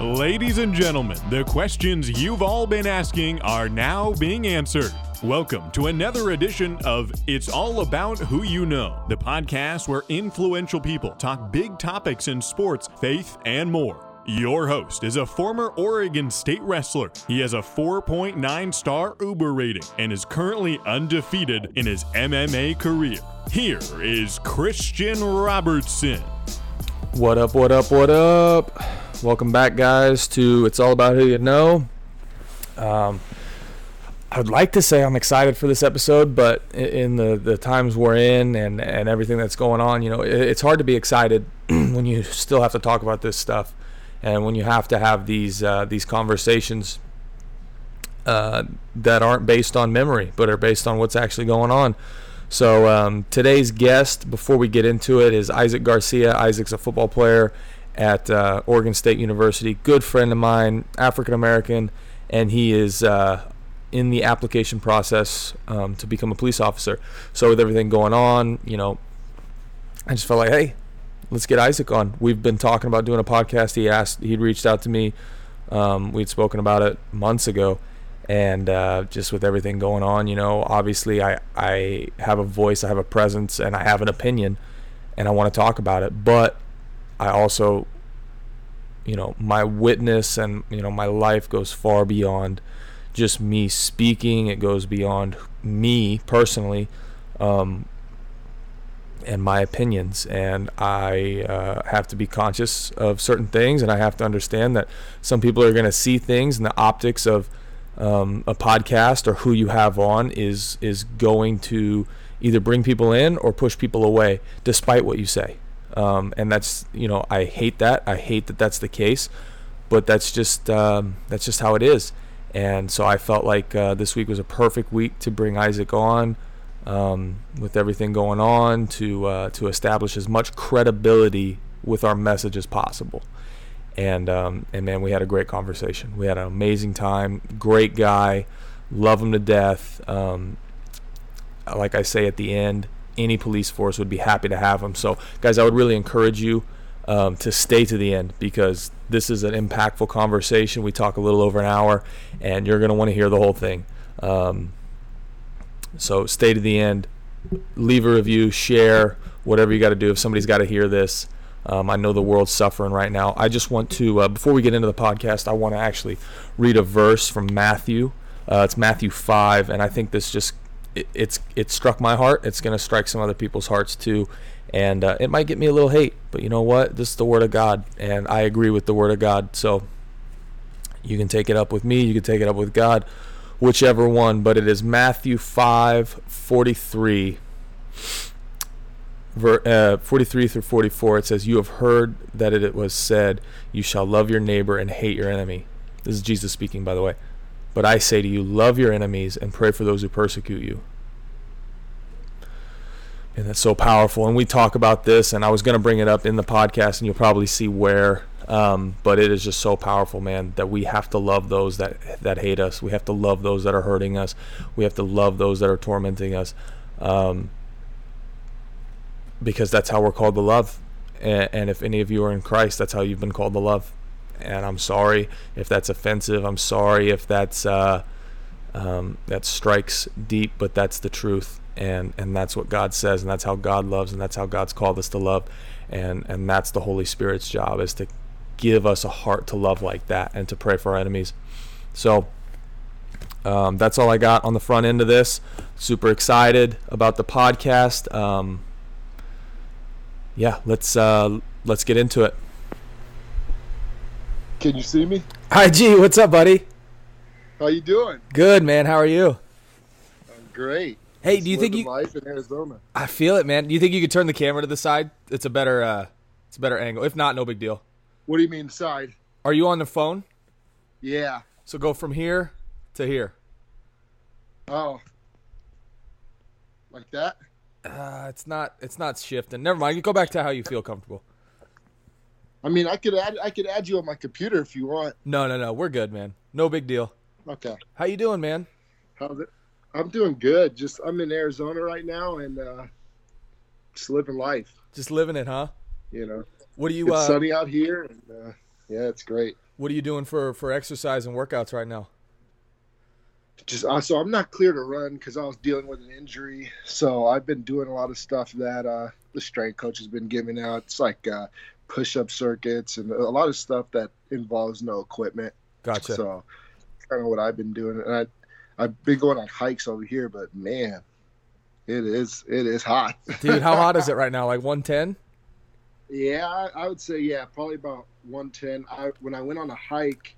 Ladies and gentlemen, the questions you've all been asking are now being answered. Welcome to another edition of It's All About Who You Know, the podcast where influential people talk big topics in sports, faith, and more. Your host is a former Oregon State wrestler. He has a 4.9 star Uber rating and is currently undefeated in his MMA career. Here is Christian Robertson. What up, what up, what up? Welcome back, guys, to It's All About Who You Know. Um, I would like to say I'm excited for this episode, but in the, the times we're in and, and everything that's going on, you know, it's hard to be excited when you still have to talk about this stuff and when you have to have these uh, these conversations uh, that aren't based on memory, but are based on what's actually going on. So um, today's guest, before we get into it, is Isaac Garcia. Isaac's a football player at uh, Oregon State University, good friend of mine, African American, and he is uh, in the application process um, to become a police officer. So with everything going on, you know, I just felt like, hey, let's get Isaac on. We've been talking about doing a podcast. He asked, he'd reached out to me. Um, we'd spoken about it months ago, and uh, just with everything going on, you know, obviously I I have a voice, I have a presence, and I have an opinion, and I want to talk about it. But I also, you know, my witness and you know my life goes far beyond just me speaking. It goes beyond me personally. Um, and my opinions. And I uh, have to be conscious of certain things, and I have to understand that some people are going to see things, and the optics of um, a podcast or who you have on is is going to either bring people in or push people away, despite what you say. Um, and that's you know I hate that. I hate that that's the case, but that's just um, that's just how it is. And so I felt like uh, this week was a perfect week to bring Isaac on um, with everything going on to uh, to establish as much credibility with our message as possible. And um, and man, we had a great conversation. We had an amazing time. Great guy, love him to death. Um, like I say at the end, any police force would be happy to have them. So, guys, I would really encourage you um, to stay to the end because this is an impactful conversation. We talk a little over an hour, and you're going to want to hear the whole thing. Um, so stay to the end, leave a review, share, whatever you got to do. If somebody's got to hear this, um, I know the world's suffering right now. I just want to, uh, before we get into the podcast, I want to actually read a verse from Matthew. Uh, it's Matthew 5, and I think this just, it, it's it struck my heart. It's going to strike some other people's hearts too. And uh, it might get me a little hate, but you know what? This is the Word of God, and I agree with the Word of God. So you can take it up with me, you can take it up with God whichever one, but it is Matthew 5 43. Uh, 43 through 44, it says, You have heard that it was said, You shall love your neighbor and hate your enemy. This is Jesus speaking, by the way. But I say to you, love your enemies and pray for those who persecute you. And that's so powerful. And we talk about this, and I was going to bring it up in the podcast, and you'll probably see where um, but it is just so powerful, man, that we have to love those that that hate us. We have to love those that are hurting us. We have to love those that are tormenting us, um, because that's how we're called to love. And, and if any of you are in Christ, that's how you've been called to love. And I'm sorry if that's offensive. I'm sorry if that's uh, um, that strikes deep, but that's the truth. And and that's what God says, and that's how God loves, and that's how God's called us to love. And and that's the Holy Spirit's job is to give us a heart to love like that and to pray for our enemies. So um, that's all I got on the front end of this. Super excited about the podcast. Um, yeah, let's uh, let's get into it. Can you see me? Hi, G. What's up, buddy? How you doing? Good, man. How are you? I'm great. Hey, do you think you life in Arizona? I feel it, man. Do you think you could turn the camera to the side? It's a better uh, it's a better angle. If not, no big deal. What do you mean side? Are you on the phone? Yeah. So go from here to here. Oh. Like that? Uh, it's not. It's not shifting. Never mind. You go back to how you feel comfortable. I mean, I could add. I could add you on my computer if you want. No, no, no. We're good, man. No big deal. Okay. How you doing, man? How's it? I'm doing good. Just I'm in Arizona right now and uh, just living life. Just living it, huh? You know. What do you? It's uh, sunny out here, and uh, yeah, it's great. What are you doing for for exercise and workouts right now? Just uh, so I'm not clear to run because I was dealing with an injury. So I've been doing a lot of stuff that uh, the strength coach has been giving out. It's like uh, push-up circuits and a lot of stuff that involves no equipment. Gotcha. So kind of what I've been doing, and I, I've been going on hikes over here, but man, it is it is hot. Dude, how hot is it right now? Like 110? Yeah, I, I would say yeah, probably about 110. I when I went on a hike,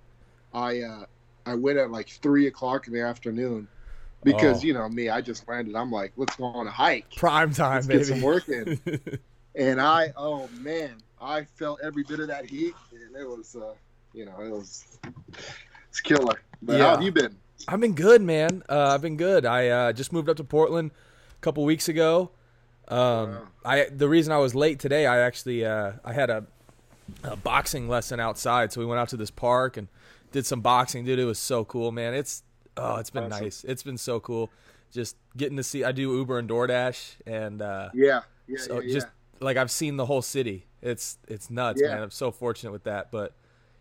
I uh, I went at like three o'clock in the afternoon because Oh. you know me, I just landed. I'm like, let's go on a hike, Prime time, let's baby. get some work in. and I, oh man, I felt every bit of that heat, and it was, uh, you know, it was it's killer. But Yeah. how have you been? I've been good, man. Uh, I've been good. I uh, just moved up to Portland a couple weeks ago. Um, Wow. I the reason I was late today, I actually uh, I had a, a boxing lesson outside, so we went out to this park and did some boxing. Dude, it was so cool, man. It's oh, it's been Awesome. nice. It's been so cool. Just getting to see. I do Uber and DoorDash, and uh, Yeah, yeah, so yeah, just like I've seen the whole city. It's it's nuts, Yeah. man. I'm so fortunate with that. But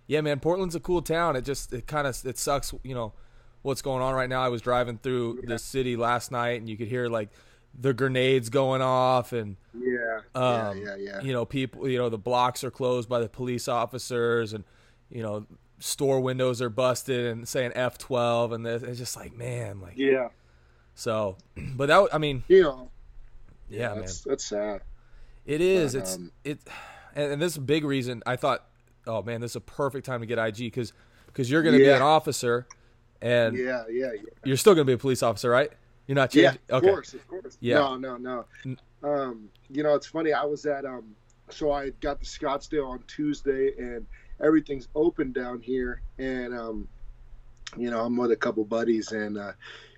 yeah, man, Portland's a cool town. It just it kind of it sucks, you know, what's going on right now. I was driving through Yeah. the city last night, and you could hear like the grenades going off, and yeah, um, yeah, yeah, yeah. you know, people, you know, the blocks are closed by the police officers, and you know, store windows are busted and saying F12, and it's it's just like, man, like yeah. so. But that, I mean, You know, yeah, man. that's, that's sad. It is. But, it's um, it, and, and this is a big reason. I thought, oh man, this is a perfect time to get IG because because you're going to be an officer, and Yeah, yeah, yeah. you're still going to be a police officer, right? You're not changing. Yeah, of okay. course, of course. Yeah. No, no, no. Um, you know, it's funny. I was at um, so I got to Scottsdale on Tuesday, and everything's open down here, and um, you know, I'm with a couple buddies, and uh,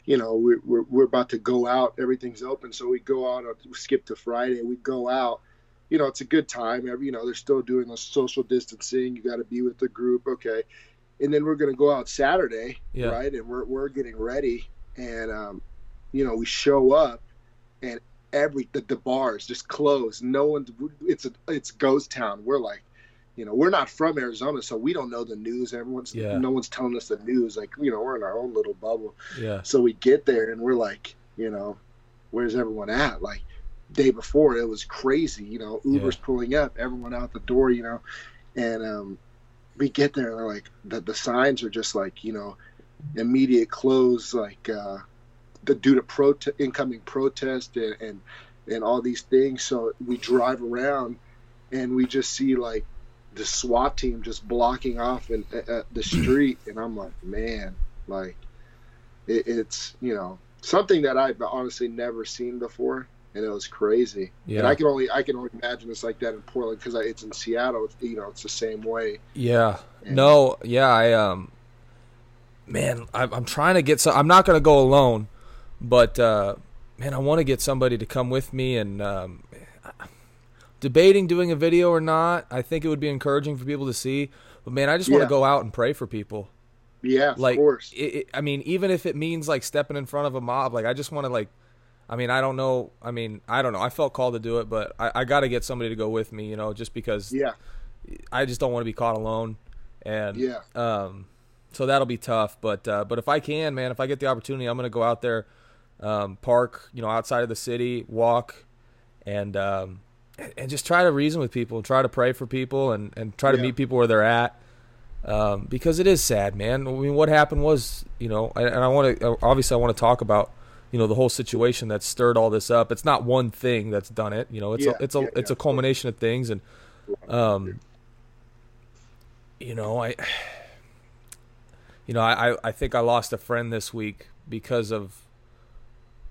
you know, we're, we're we're about to go out. Everything's open, so we go out. We skip to Friday. We go out. You know, it's a good time. Every, you know, they're still doing the social distancing. You got to be with the group, okay. And then we're gonna go out Saturday, Yeah. right? And we're we're getting ready, and um, you know, we show up, and every the, the bars just closed. No one's. It's a it's ghost town. We're like, you know, we're not from Arizona, so we don't know the news. Everyone's Yeah. no one's telling us the news. Like you know, we're in our own little bubble. Yeah. So we get there and we're like, you know, where's everyone at? Like day before it was crazy. You know, Uber's pulling up, everyone out the door. You know, and um, we get there and they're like the the signs are just like you know, immediate close like uh, the due to prote- incoming protest and, and and all these things. So we drive around and we just see like the SWAT team just blocking off in, uh, the street, and I'm like, man, like it, it's you know something that I've honestly never seen before, and it was crazy. Yeah. And I can only I can only imagine it's like that in Portland because it's in Seattle. It's, you know, it's the same way. Yeah. And- No. Yeah. I um. Man, I'm, I'm trying to get some. I'm not going to go alone, but uh, man, I want to get somebody to come with me and um, debating doing a video or not. I think it would be encouraging for people to see. But man, I just want to Yeah. go out and pray for people. Yeah, like of course. It, it, I mean, even if it means like stepping in front of a mob, like I just want to like. I mean, I don't know. I mean, I don't know. I felt called to do it, but I, I got to get somebody to go with me. You know, just because Yeah, I just don't want to be caught alone. And yeah, um, so that'll be tough. But uh, but if I can, man, if I get the opportunity, I'm gonna go out there, um, park, you know, outside of the city, walk, and um, and- just try to reason with people, try to pray for people, and and try to Yeah. meet people where they're at. Um, because it is sad, man. I mean, what happened was, you know, and and I want to obviously I want to talk about, you know, the whole situation that stirred all this up. It's not one thing that's done it. You know, it's Yeah, a it's a yeah, it's yeah. a culmination of things, and um, you know, I, you know, I, I- I think I lost a friend this week because of,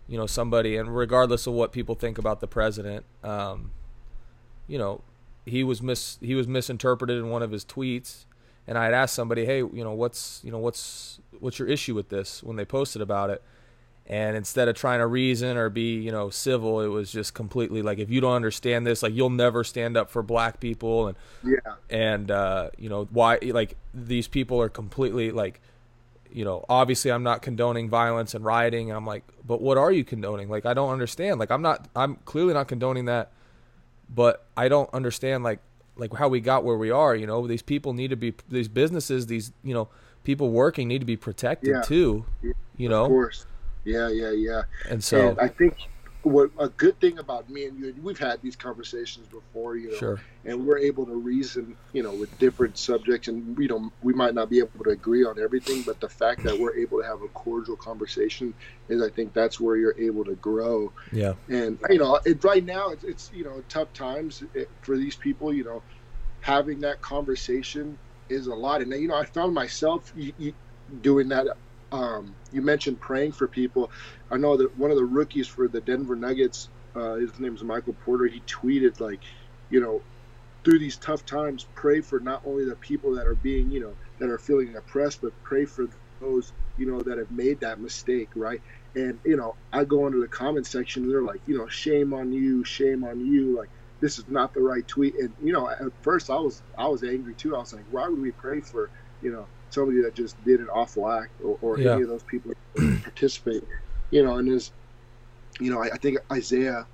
you know, somebody, and regardless of what people think about the president, um, you know, he was mis he was misinterpreted in one of his tweets, and I had asked somebody, hey, you know, what's you know what's what's your issue with this? when they posted about it, and instead of trying to reason or be you know civil, it was just completely like if you don't understand this, like you'll never stand up for black people. And yeah, and uh, you know why like these people are completely like you know obviously i'm not condoning violence and rioting. And i'm like but what are you condoning? Like i don't understand. Like i'm not i'm clearly not condoning that but i don't understand like like how we got where we are. You know, these people need to be these businesses, these you know people working need to be protected Yeah. too. You Of know, of course. Yeah, yeah, yeah. and so and I think what a good thing about me and you, we've had these conversations before, you know, sure, and we're able to reason, you know, with different subjects, and you know, we might not be able to agree on everything, but the fact that we're able to have a cordial conversation is, I think, that's where you're able to grow. yeah, And you know, it, right now it's, it's you know tough times eh, for these people. You know, having that conversation is a lot. And you know, I found myself you, you, doing that. Um, you mentioned praying for people. I know that one of the rookies for the Denver Nuggets, uh, his name is Michael Porter. He tweeted like, you know, through these tough times, pray for not only the people that are being, you know, that are feeling oppressed, but pray for those, you know, that have made that mistake, right? And you know, I go into the comment section, and they're like, you know, shame on you, shame on you, like this is not the right tweet. And you know, at first I was I was angry too. I was like, why would we pray for, you know, somebody that just did an awful act, or, or Yeah. any of those people participate, you know? And there's, you know, I, I think Isaiah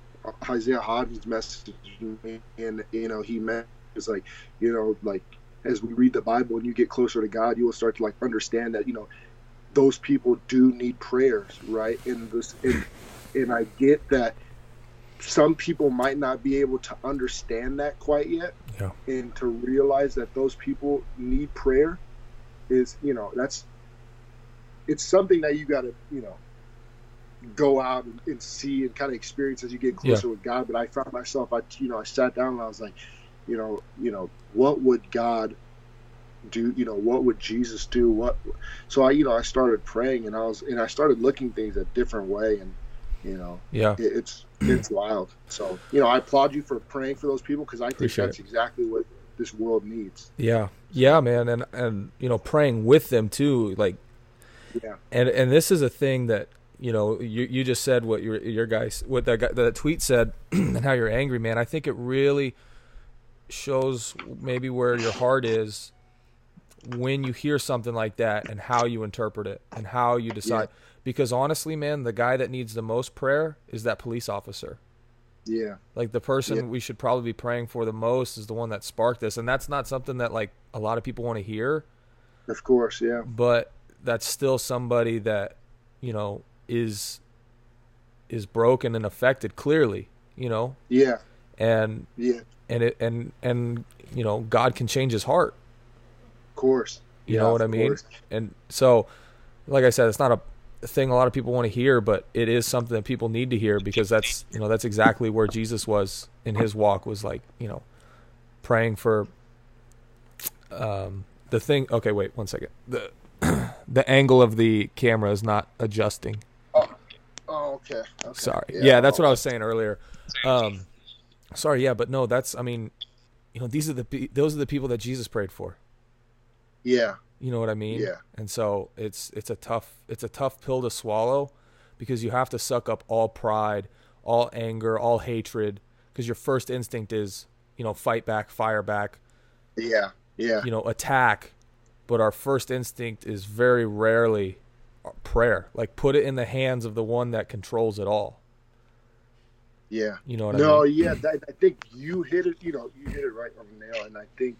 Isaiah Hodgins messaged me, and you know, he meant is like, you know, like as we read the Bible and you get closer to God, you will start to like understand that you know those people do need prayers, right? And this, and, and I get that some people might not be able to understand that quite yet, Yeah. and to realize that those people need prayer is, you know, that's it's something that you got to, you know, go out and, and see and kind of experience as you get closer with God. But I found myself, I, you know, I sat down and I was like, you know, you know, what would God do? You know, what would Jesus do? What? So I, you know, I started praying and I was, and I started looking things a different way, and you know, yeah, it, it's it's wild. So you know, I applaud you for praying for those people because I think Appreciate that's exactly what this world needs. yeah, yeah, man, and and you know, praying with them too, like Yeah, and and this is a thing that you know you you just said what your your guys what that guy, that tweet said and how you're angry man. I think it really shows maybe where your heart is when you hear something like that and how you interpret it and how you decide. Because honestly man the guy that needs the most prayer is that police officer yeah, like the person Yeah. we should probably be praying for the most is the one that sparked this and that's not something that like a lot of people want to hear. Of course, yeah, but that's still somebody that you know is is broken and affected clearly you know? Yeah, and yeah, and it and and you know god can change his heart. Of course. you Yeah, know what i mean? course. and so like i said it's not a thing a lot of people want to hear but it is something that people need to hear because that's you know that's exactly where jesus was in his walk was like you know praying for um the thing okay wait one second the the angle of the camera is not adjusting Oh, okay. okay. Sorry. Yeah, that's what I was saying earlier. Um, sorry. Yeah, but no, that's. I mean, you know, these are the those are the people that Jesus prayed for. Yeah, You know what I mean? Yeah. And so it's it's a tough it's a tough pill to swallow because you have to suck up all pride, all anger, all hatred because your first instinct is you know fight back, fire back, yeah, yeah, you know attack, but our first instinct is very rarely prayer. Like put it in the hands of the one that controls it all. yeah. You know what no, I mean? No, yeah, that, I think you hit it. You know, you hit it right on the nail. And I think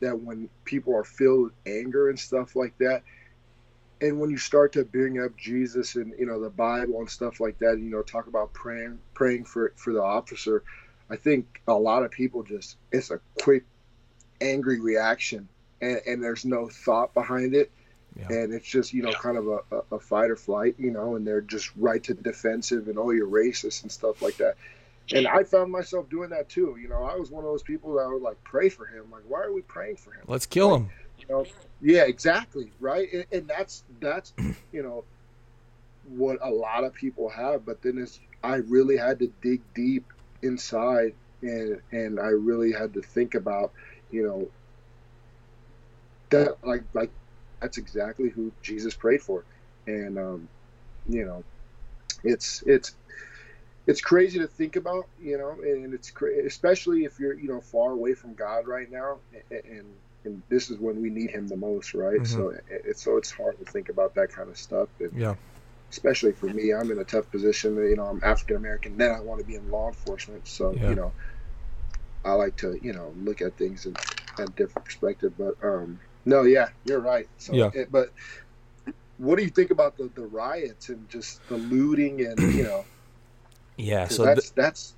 that when people are filled with anger and stuff like that, and when you start to bring up Jesus and you know the Bible and stuff like that, you know, talk about praying, praying for for the officer, I think a lot of people just it's a quick, angry reaction, and, and there's no thought behind it. Yeah. And it's just, you know, kind of a, a, a fight or flight, you know, and they're just right to the defensive and, oh, you're racist and stuff like that and I found myself doing that too. You know, I was one of those people that would like pray for him. Like, why are we praying for him? Let's kill him. You know, yeah, exactly, right. And, and that's that's you know what a lot of people have. But then it's I really had to dig deep inside, and and I really had to think about, you know, that like like that's exactly who Jesus prayed for, and um, you know, it's it's it's crazy to think about, you know, and it's cra- especially if you're, you know, far away from God right now, and and, and this is when we need Him the most, right? Mhm. So it's so it's hard to think about that kind of stuff, and Yeah. especially for me, I'm in a tough position. You know, I'm African American, then I want to be in law enforcement, so Yeah. you know, I like to you know look at things in a different perspective. But um, no, yeah, you're right. So, Yeah. it- but what do you think about the, the riots and just the looting and you know? Yeah. So th- that's that's.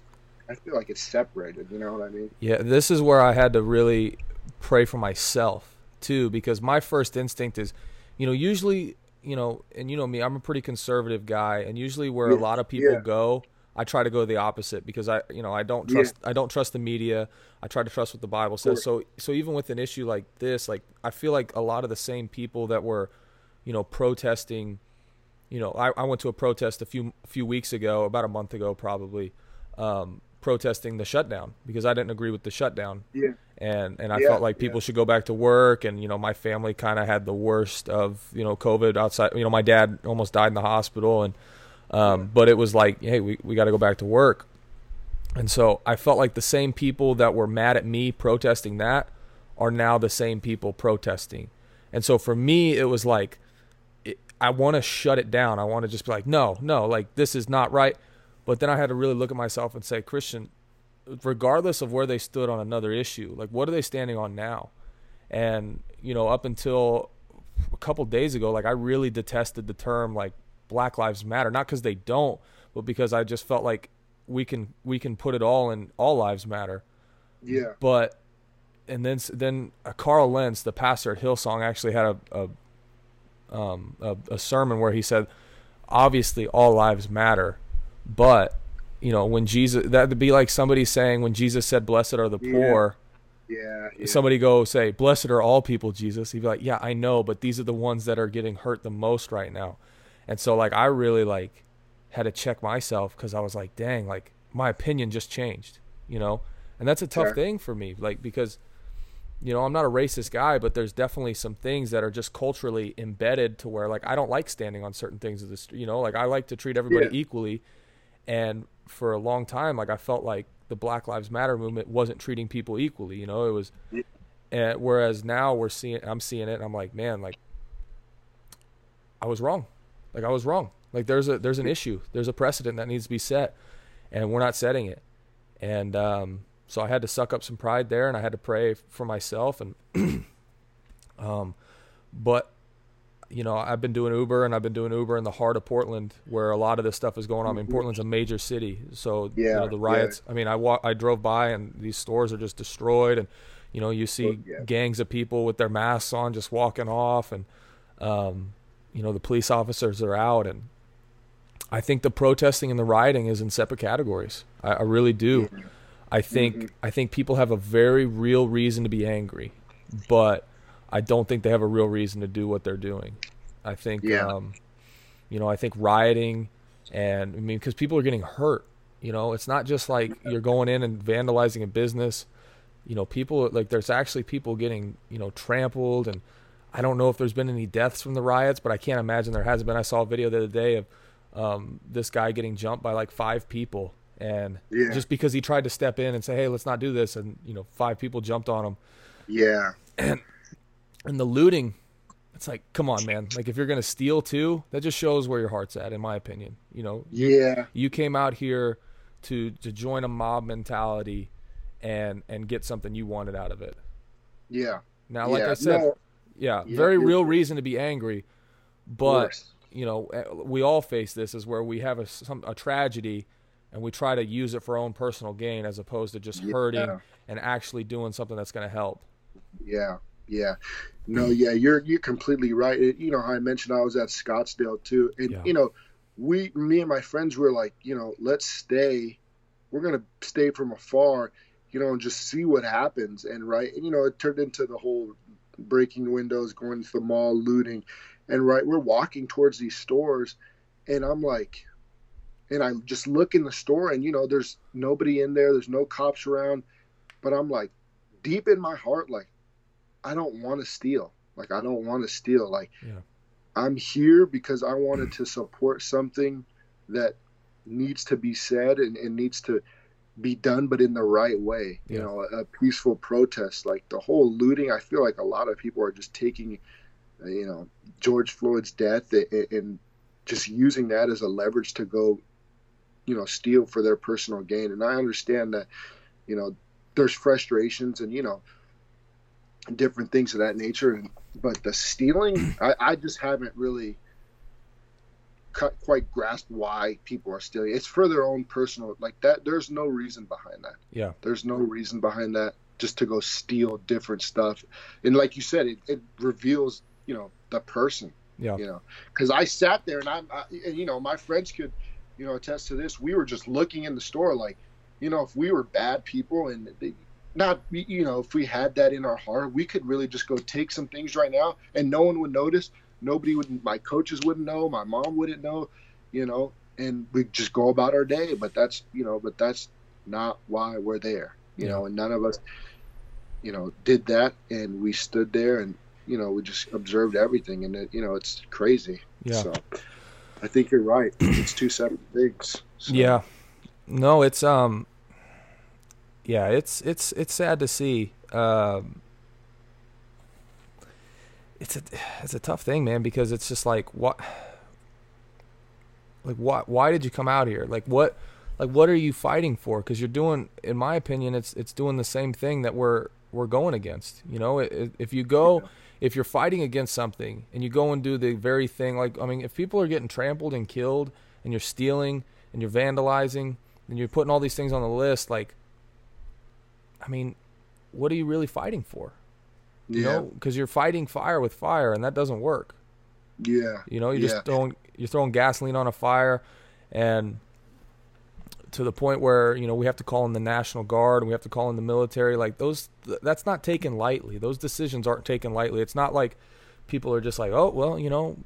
I feel like it's separated. You know what I mean? Yeah, this is where I had to really pray for myself too, because my first instinct is, you know, usually, you know, and you know me, I'm a pretty conservative guy, and usually where a lot of people yeah. go, I try to go the opposite because I, you know, I don't trust, I don't trust the media. I try to trust what the Bible says. So, so even with an issue like this, like I feel like a lot of the same people that were, you know, protesting. You know, I, I went to a protest a few a few weeks ago, about a month ago, probably, um, protesting the shutdown because I didn't agree with the shutdown. Yeah. and and I Yeah, felt like people should go back to work and you know my family kind of had the worst of you know COVID outside you know my dad almost died in the hospital and um, but it was like hey we, we got to go back to work. And so I felt like the same people that were mad at me protesting that are now the same people protesting. And so for me it was like I want to shut it down. I want to just be like no no like this is not right. But then I had to really look at myself and say Christian regardless of where they stood on another issue like what are they standing on now? And you know up until a couple days ago like i really detested the term like black lives matter not because they don't but because i just felt like we can we can put it all in all lives matter. Yeah. but and then then uh, Carl Lentz, the pastor at Hillsong, actually had a a, um, a a sermon where he said, obviously all lives matter, but you know when Jesus that'd be like somebody saying when Jesus said, "Blessed are the Yeah. poor." Yeah. yeah. Somebody go say, "Blessed are all people." Jesus, he'd be like, "Yeah, I know, but these are the ones that are getting hurt the most right now," and so like I really like had to check myself because I was like, "Dang, like my opinion just changed," you know, and that's a tough Sure. thing for me, like because you know, I'm not a racist guy, but there's definitely some things that are just culturally embedded to where like I don't like standing on certain things of this, you know, like I like to treat everybody Yeah. equally. And for a long time, like I felt like the Black Lives Matter movement wasn't treating people equally, you know, it was, Yeah. and whereas now we're seeing, I'm seeing it and I'm like, man, like I was wrong. Like I was wrong. Like there's a, there's an issue, there's a precedent that needs to be set and we're not setting it. And, um, so I had to suck up some pride there, and I had to pray for myself. And, um, but you know, I've been doing Uber, and I've been doing Uber in the heart of Portland, where a lot of this stuff is going on. I mean, Portland's a major city, so you Yeah, know, the yeah. riots. I mean, I wa- I drove by, and these stores are just destroyed, and you know, you see yeah. gangs of people with their masks on, just walking off, and um, you know, the police officers are out, and I think the protesting and the rioting is in separate categories. I, I really do. I think Mm-hmm. I think people have a very real reason to be angry, but I don't think they have a real reason to do what they're doing. I think, Yeah. um, you know, I think rioting and I mean, because people are getting hurt. You know, it's not just like you're going in and vandalizing a business. You know, people like there's actually people getting you know trampled, and I don't know if there's been any deaths from the riots, but I can't imagine there hasn't been. I saw a video the other day of um, this guy getting jumped by like five people, and Yeah. just because he tried to step in and say, "Hey, let's not do this," and you know, five people jumped on him, Yeah. and and the looting. It's like, come on, man! Like, if you're gonna steal too, that just shows where your heart's at, in my opinion. You know, Yeah. you came out here to to join a mob mentality and and get something you wanted out of it. Yeah. Now, like yeah. I said, no, yeah, Yeah, very real reason to be angry, but course. you know, eh, we all face this is where we have a some a tragedy and we try to use it for our own personal gain as opposed to just Yeah. hurting and actually doing something that's going to help. Yeah, yeah. No, yeah, you're you're completely right. It, you know, I mentioned I was at Scottsdale too, and Yeah. you know, we, me and my friends were like, you know, let's stay. We're gonna stay from afar, you know, and just see what happens. And right, and you know, it turned into the whole breaking windows, going to the mall, looting, and right, we're walking towards these stores, and I'm like, and I just look in the store, and you know, there's nobody in there, there's no cops around, but I'm like, deep in my heart, like. I don't want to steal. Like I don't want to steal. Like Yeah. I'm here because I wanted to support something that needs to be said and, and needs to be done, but in the right way. You know, a, a peaceful protest. Like the whole looting, I feel like a lot of people are just taking, uh, you know, George Floyd's death and, and just using that as a leverage to go, you know, steal for their personal gain. And I understand that, you know, there's frustrations and you know different things of that nature. And but the stealing, I, I just haven't really cut, quite grasped why people are stealing. It's for their own personal like that. There's no reason behind that. Yeah. There's no reason behind that just to go steal different stuff. And like you said, it, it reveals you know the person. Yeah. You know, because I sat there and I'm, I, and you know, my friends could, you know, attest to this. We were just looking in the store like, you know, if we were bad people and they, not you know if we had that in our heart we could really just go take some things right now and no one would notice nobody would my coaches wouldn't know my mom wouldn't know you know and we just go about our day but that's you know but that's not why we're there you Yeah. know and none of us you know did that and we stood there and you know we just observed everything and it, you know it's crazy Yeah. so i think you're right it's two separate things So, Yeah. No, it's um yeah, it's it's it's sad to see. Um it's a it's a tough thing, man, because it's just like what like what why did you come out here? Like what like what are you fighting for? Cuz you're doing in my opinion it's it's doing the same thing that we're we're going against. You know, if you go if you're fighting against something and you go and do the very thing like I mean, if people are getting trampled and killed and you're stealing and you're vandalizing and you're putting all these things on the list like I mean, what are you really fighting for? You yeah know, because you're fighting fire with fire, and that doesn't work. yeah You know, you're Yeah. just throwing you're throwing gasoline on a fire, and to the point where you know we have to call in the national guard and we have to call in the military. Like those, th- that's not taken lightly. Those decisions aren't taken lightly. It's not like people are just like, oh well, you know,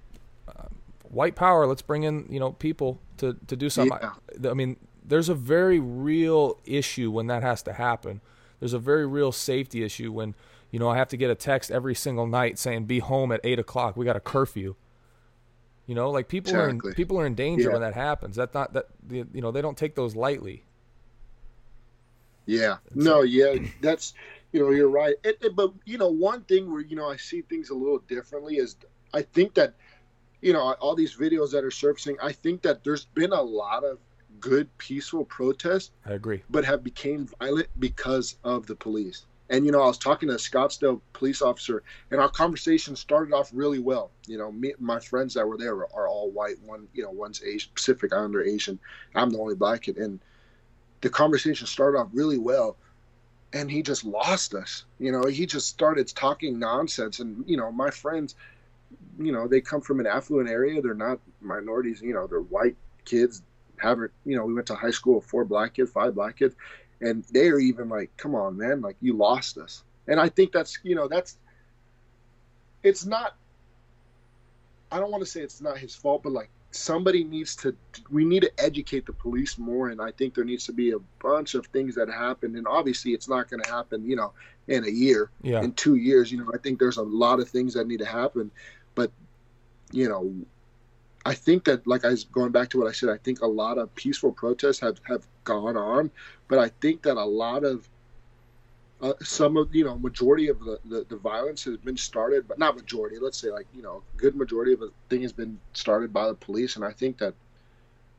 uh, white power. Let's bring in you know people to to do something. Yeah. I mean, there's a very real issue when that has to happen. There's a very real safety issue when you know I have to get a text every single night saying be home at eight o'clock. We got a curfew. You know, like people are in, people are in danger Yeah. when that happens. That's not that you know they don't take those lightly. Yeah. No, yeah, that's you know, you're right. It, it- but you know, one thing where you know I see things a little differently is I think that you know all these videos that are surfacing. I think that there's been a lot of good peaceful protests, I agree. but have became violent because of the police. And you know, I was talking to a Scottsdale police officer, and our conversation started off really well. You know, me, my friends that were there are, are all white. One, you know, one's Asian, Pacific Islander Asian. I'm the only black kid, and the conversation started off really well. And he just lost us. You know, he just started talking nonsense. And you know, my friends, you know, they come from an affluent area. They're not minorities. You know, they're white kids. Haven't you know? We went to high school four black kids, five black kids and they're even like come on man like you lost us and i think that's you know that's it's not i don't want to say it's not his fault but like somebody needs to we need to educate the police more and i think there needs to be a bunch of things that happen and obviously it's not going to happen you know in a year Yeah. in two years you know i think there's a lot of things that need to happen but you know i think that like i was going back to what i said i think a lot of peaceful protests have have gone on but i think that a lot of uh, some of you know majority of the, the the violence has been started but not majority let's say like you know good majority of the thing has been started by the police and i think that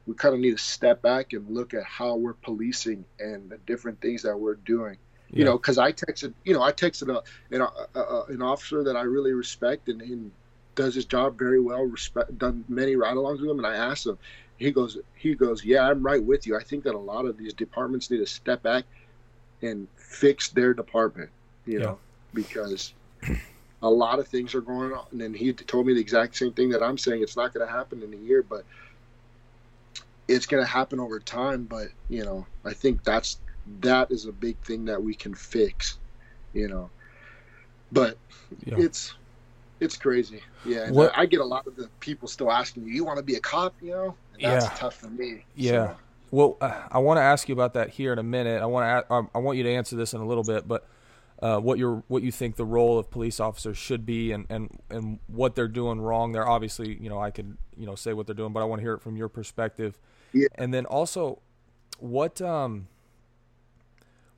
we kind of need to step back and look at how we're policing and the different things that we're doing you Yeah. know because i texted you know i texted a, an, a, a, an officer that i really respect and, and does his job very well respect done many ride-alongs with him and i asked him he goes he goes yeah i'm right with you i think that a lot of these departments need to step back and fix their department you Yeah. know because a lot of things are going on and then he told me the exact same thing that i'm saying it's not going to happen in a year but it's going to happen over time but you know i think that's that is a big thing that we can fix you know but Yeah. it's it's crazy yeah What- I, get a lot of the people still asking me you want to be a cop you know and that's Yeah. tough for me Yeah. So, Well, uh, I want to ask you about that here in a minute. I want to. I want you to answer this in a little bit, but uh, what your what you think the role of police officers should be, and, and and what they're doing wrong. There, obviously, you know, I could you know say what they're doing, but I want to hear it from your perspective. Yeah. And then also, what um,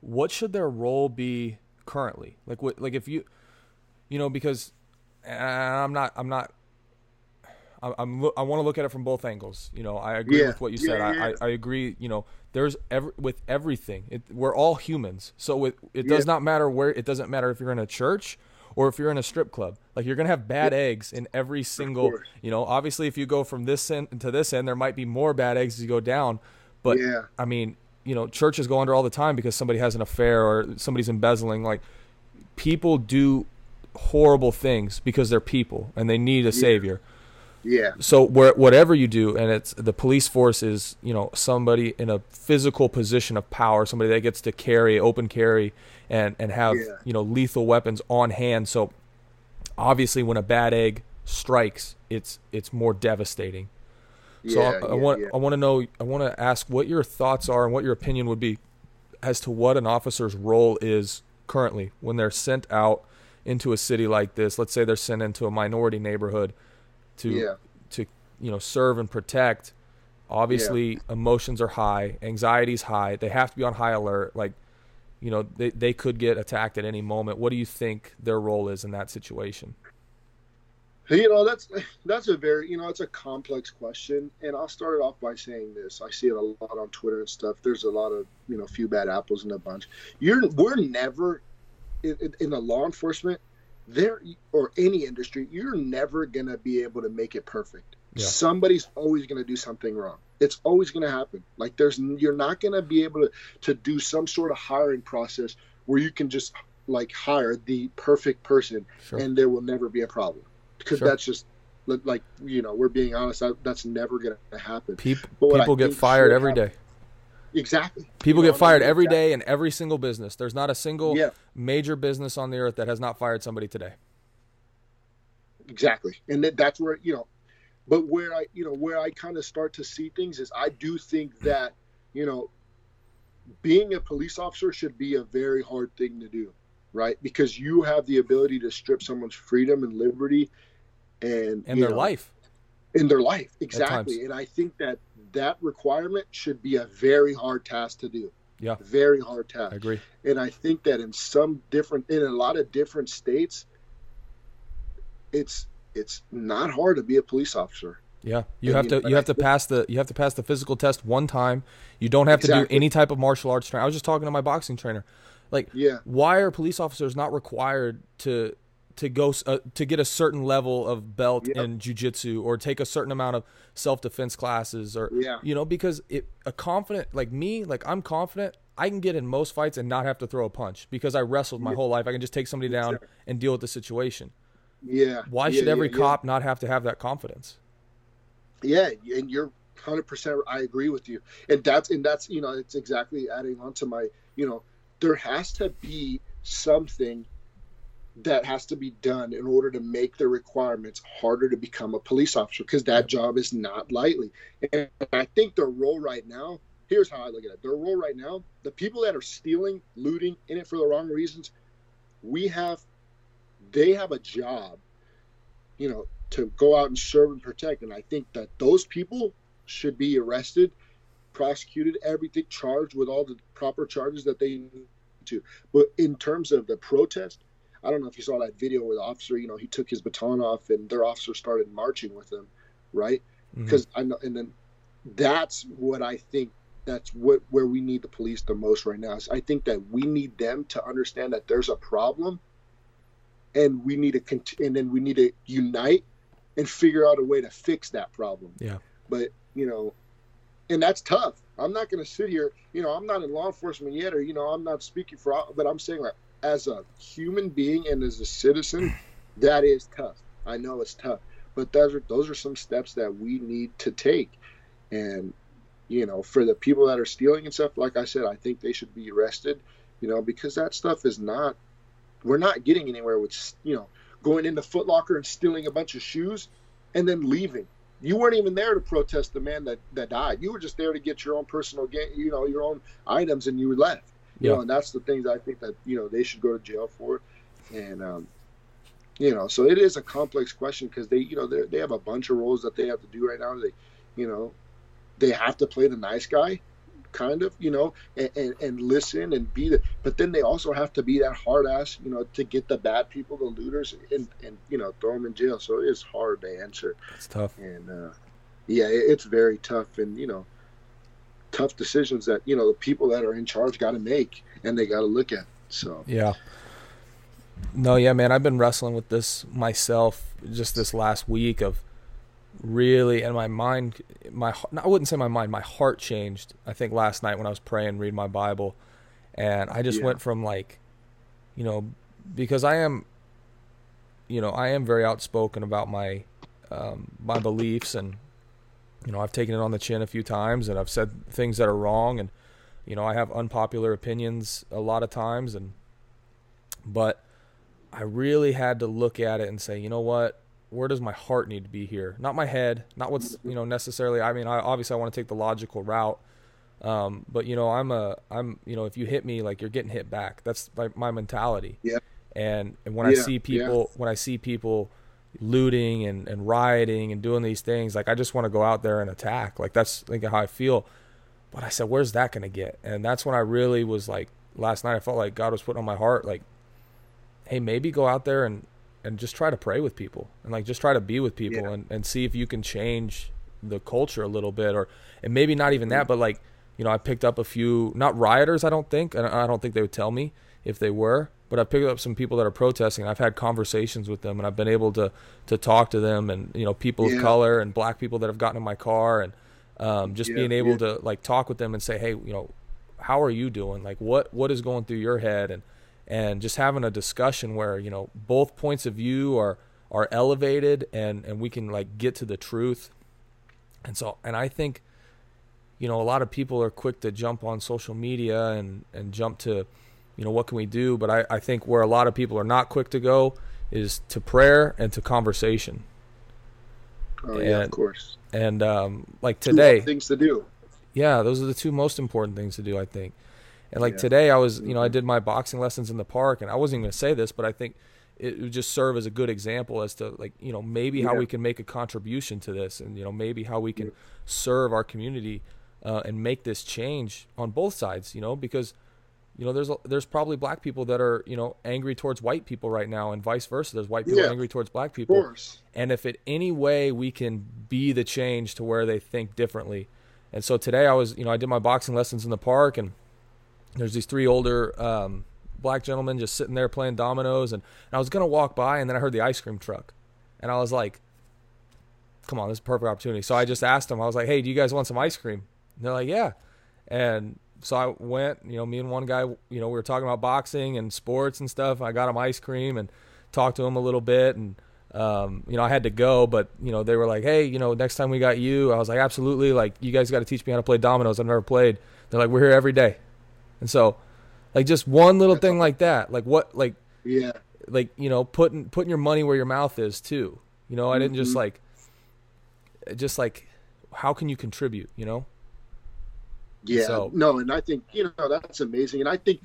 what should their role be currently? Like what like if you, you know, because I'm not I'm not I, I'm lo- I want to look at it from both angles. You know, I agree Yeah. with what you said. yeah. I, I, I agree. You know, there's every with everything. It, we're all humans, so it it does Yeah. not matter where. It doesn't matter if you're in a church or if you're in a strip club. Like you're gonna have bad eggs in every single. You know, obviously, if you go from this end to this end, there might be more bad eggs as you go down. But Yeah. I mean, you know, churches go under all the time because somebody has an affair or somebody's embezzling. Like people do horrible things because they're people and they need a savior. Yeah. So where, whatever you do, and it's the police force is you know somebody in a physical position of power, somebody that gets to carry open carry and and have Yeah. you know lethal weapons on hand. So obviously, when a bad egg strikes, it's it's more devastating. So Yeah, I, I yeah, want yeah. I want to know I want to ask what your thoughts are and what your opinion would be as to what an officer's role is currently when they're sent out into a city like this. Let's say they're sent into a minority neighborhood to Yeah. to you know serve and protect. Obviously, emotions are high, anxiety's high. They have to be on high alert. Like you know they they could get attacked at any moment. What do you think their role is in that situation? You know, that's that's a very you know it's a complex question, and I'll start it off by saying this. I see it a lot on Twitter and stuff. There's a lot of you know few bad apples in a bunch. You're we're never in, in, the law enforcement there or any industry. You're never gonna be able to make it perfect. Yeah. Somebody's always gonna do something wrong. It's always gonna happen. Like there's you're not gonna be able to to do some sort of hiring process where you can just like hire the perfect person Sure. and there will never be a problem because Sure. that's just like you know we're being honest that's never going to happen Peop- But what I people get fired every happen- day. Exactly People You know get what I fired mean? every Exactly. day in every single business. There's not a single yeah major business on the earth that has not fired somebody today. exactly and that, that's where you know but where i you know where i kind of start to see things is i do think mm. that you know being a police officer should be a very hard thing to do right because you have the ability to strip someone's freedom and liberty and And their know, life. in their life exactly and i think that that requirement should be a very hard task to do Yeah. very hard task I agree. and i think that in some different in a lot of different states it's it's not hard to be a police officer Yeah, you I have to you I have to pass the you have to pass the physical test one time. You don't have to do any type of martial arts training. I was just talking to my boxing trainer. Like, yeah why are police officers not required to to go uh, to get a certain level of belt Yep. in jujitsu or take a certain amount of self defense classes or Yeah. you know because it a confident like me like I'm confident I can get in most fights and not have to throw a punch because I wrestled my whole life. I can just take somebody down and deal with the situation. yeah Why yeah, should every yeah, cop not have to have that confidence? yeah, yeah and you're 100% i agree with you and that's and that's you know it's exactly adding on to my you know there has to be something that has to be done in order to make the requirements harder to become a police officer because that job is not lightly. And I think their role right now, here's how I look at it. Their role right now, the people that are stealing, looting, in it for the wrong reasons, we have, they have a job, you know, to go out and serve and protect. And I think that those people should be arrested, prosecuted, everything, charged with all the proper charges that they need to. But in terms of the protest, I don't know if you saw that video where the officer, you know, he took his baton off and their officer started marching with him, right? Mhm. Because I know, and then that's what I think. That's what where we need the police the most right now. Is I think that we need them to understand that there's a problem, and we need to cont- and then we need to unite and figure out a way to fix that problem. Yeah. But you know, and that's tough. I'm not going to sit here. You know, I'm not in law enforcement yet, or you know, I'm not speaking for. But I'm saying like, as a human being and as a citizen, that is tough. I know it's tough, but those are those are some steps that we need to take, and you know, for the people that are stealing and stuff, like I said, I think they should be arrested. You know, because that stuff is not. We're not getting anywhere with you know going into Foot Locker and stealing a bunch of shoes, and then leaving you weren't even there to protest the man that, that died. You were just there to get your own personal gain, you know, your own items, and you left. You Yeah. know, and that's the things I think that you know they should go to jail for, and um, you know, so it is a complex question because they, you know, they they have a bunch of roles that they have to do right now. They, you know, they have to play the nice guy, kind of, you know, and, and, and listen and be the, but then they also have to be that hard ass, you know, to get the bad people, the looters, and, and you know, throw them in jail. So it is hard to answer. It's tough. And, uh, yeah, it, it's very tough. And, you know, tough decisions that, you know, the people that are in charge got to make and they got to look at. So, yeah. No, yeah, man, I've been wrestling with this myself just this last week of really, and my mind, my I wouldn't say my mind, my heart changed. I think last night when I was praying, reading my Bible, and I just yeah. went from like, you know, because I am, you know, I am very outspoken about my um, my beliefs, and you know, I've taken it on the chin a few times, and I've said things that are wrong, and you know, I have unpopular opinions a lot of times, and but I really had to look at it and say, you know what? Where does my heart need to be here? Not my head, not what's you know necessarily. I mean, I obviously I want to take the logical route, um, but you know, I'm a I'm you know if you hit me, like you're getting hit back. That's my, my mentality. Yeah. And and when yeah, I see people yeah. when I see people looting and, and rioting and doing these things, like I just want to go out there and attack. Like that's like how I feel. But I said, where's that gonna get? And that's when I really was like last night. I felt like God was putting on my heart, like hey, maybe go out there and and just try to pray with people and like just try to be with people yeah. and, and see if you can change the culture a little bit or and maybe not even that mm-hmm. but like you know i picked up a few not rioters i don't think and i don't think they would tell me if they were but I've picked up some people that are protesting i've had conversations with them and i've been able to to talk to them and you know people yeah. of color and black people that have gotten in my car and um, just yeah, being able to like talk with them and say hey you know how are you doing? Like what what is going through your head? And and just having a discussion where you know both points of view are are elevated and and we can like get to the truth. And so and i think you know a lot of people are quick to jump on social media and and jump to you know what can we do but i i think where a lot of people are not quick to go is to prayer and to conversation oh and, yeah of course and um like today things to do yeah those are the two most important things to do i think and like yeah. today, I was, you know, I did my boxing lessons in the park, and I wasn't even going to say this, but I think it would just serve as a good example as to like, you know, maybe yeah. how we can make a contribution to this, and you know, maybe how we can serve our community uh, and make this change on both sides. You know, because you know, there's there's probably black people that are you know angry towards white people right now, and vice versa. There's white people yeah, angry towards black people. And if in any way we can be the change to where they think differently, and so today I was you know I did my boxing lessons in the park, and there's these three older um, black gentlemen just sitting there playing dominoes, and, and I was gonna walk by, and then I heard the ice cream truck, and I was like, "Come on, this is a perfect opportunity." So I just asked them, I was like, "Hey, do you guys want some ice cream?" And they're like, "Yeah," and so I went, you know, me and one guy, you know, we were talking about boxing and sports and stuff. I got him ice cream and talked to him a little bit, and um, you know, I had to go, but you know, they were like, "Hey, you know, next time we got you," I was like, "Absolutely!" Like, you guys got to teach me how to play dominoes. I've never played. They're like, "We're here every day." And so, like just one little thing like that, like what, like yeah, like you know, putting putting your money where your mouth is too. You know, I didn't just mm-hmm. like, just like, how can you contribute? You know. Yeah. So, no, and I think you know that's amazing, and I think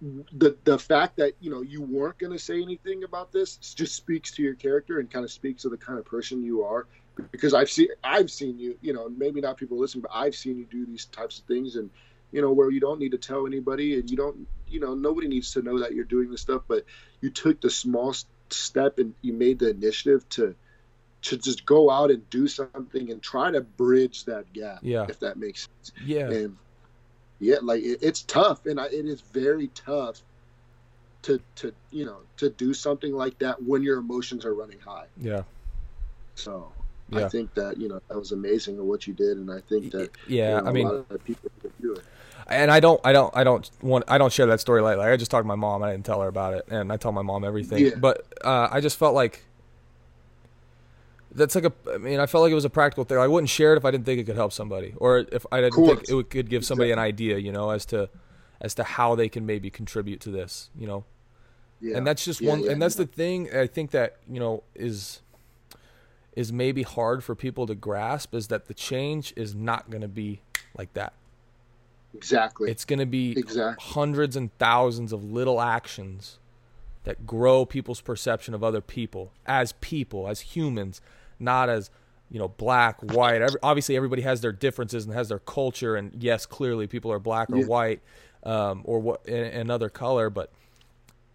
the the fact that you know you weren't going to say anything about this just speaks to your character and kind of speaks to the kind of person you are because I've seen I've seen you you know maybe not people listen but I've seen you do these types of things and you know, where you don't need to tell anybody and you don't, you know, nobody needs to know that you're doing this stuff, but you took the small step and you made the initiative to, to just go out and do something and try to bridge that gap. Yeah. If that makes sense. Yeah. And yeah, like it, it's tough and I, it is very tough to, to, you know, to do something like that when your emotions are running high. Yeah. So yeah. I think that, you know, that was amazing of what you did. And I think that, yeah, you know, I mean, people do it and I don't, I don't, I don't want, I don't share that story lightly. I just talked to my mom. I didn't tell her about it, and I tell my mom everything. Yeah. But uh, I just felt like that's like a. I mean, I felt like it was a practical thing. I wouldn't share it if I didn't think it could help somebody, or if I didn't think it could give somebody an idea, you know, as to as to how they can maybe contribute to this, you know. Yeah. And that's just yeah, one. Yeah, and that's the thing. I think that you know is is maybe hard for people to grasp is that the change is not going to be like that. Exactly. It's going to be exactly. hundreds and thousands of little actions that grow people's perception of other people as people, as humans, not as you know, black, white. Every, obviously, everybody has their differences and has their culture. And yes, clearly, people are black or Yeah. white um, or what another color, but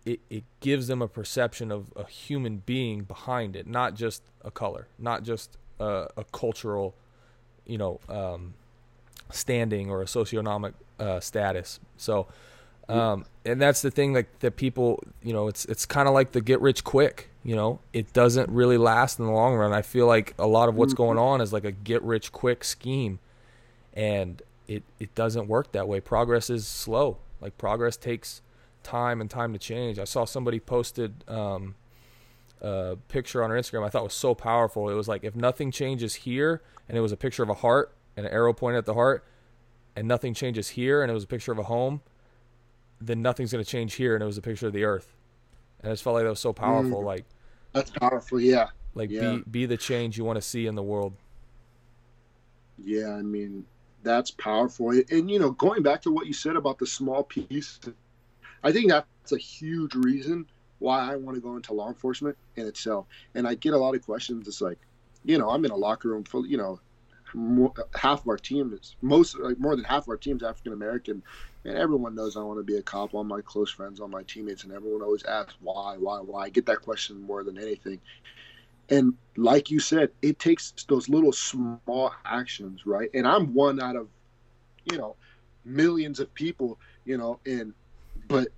it, it gives them a perception of a human being behind it, not just a color, not just a, a cultural, you know, um, standing or a socioeconomic uh, status. So, um, and that's the thing like that people, you know, it's it's kind of like the get rich quick. You know, it doesn't really last in the long run. I feel like a lot of what's going on is like a get rich quick scheme, and it it doesn't work that way. Progress is slow. Like progress takes time and time to change. I saw somebody posted um, a picture on her Instagram I thought was so powerful. It was like if nothing changes here, and it was a picture of a heart and an arrow pointed at the heart, and nothing changes here, and it was a picture of a home, then nothing's going to change here, and it was a picture of the earth. And I just felt like that was so powerful. Mm. Like That's powerful. Yeah. like Yeah. be be the change you want to see in the world. Yeah, I mean, that's powerful. And, you know, going back to what you said about the small piece, I think that's a huge reason why I want to go into law enforcement in itself. And I get a lot of questions. It's like, you know, I'm in a locker room full, you know, more, half of our team is most, like more than half of our team's African American. And everyone knows I want to be a cop. All my close friends, all my teammates, and everyone always asks why, why, why. I get that question more than anything. And like you said, it takes those little small actions, right? And I'm one out of, you know, millions of people, you know, and but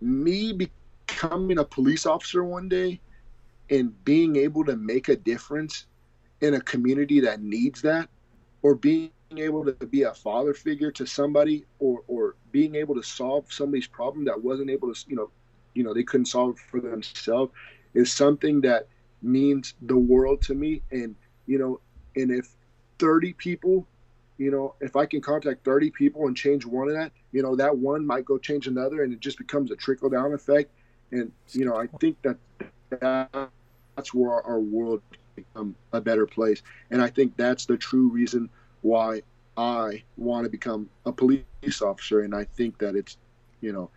me becoming a police officer one day and being able to make a difference in a community that needs that, or being able to be a father figure to somebody, or or being able to solve somebody's problem that wasn't able to, you know, you know, they couldn't solve for themselves, is something that means the world to me. And you know, and if 30 people, you know, if I can contact 30 people and change one of that, you know, that one might go change another, and it just becomes a trickle down effect. And you know, I think that that's where our world become a better place. And I think that's the true reason why I want to become a police officer. And I think that it's, you know,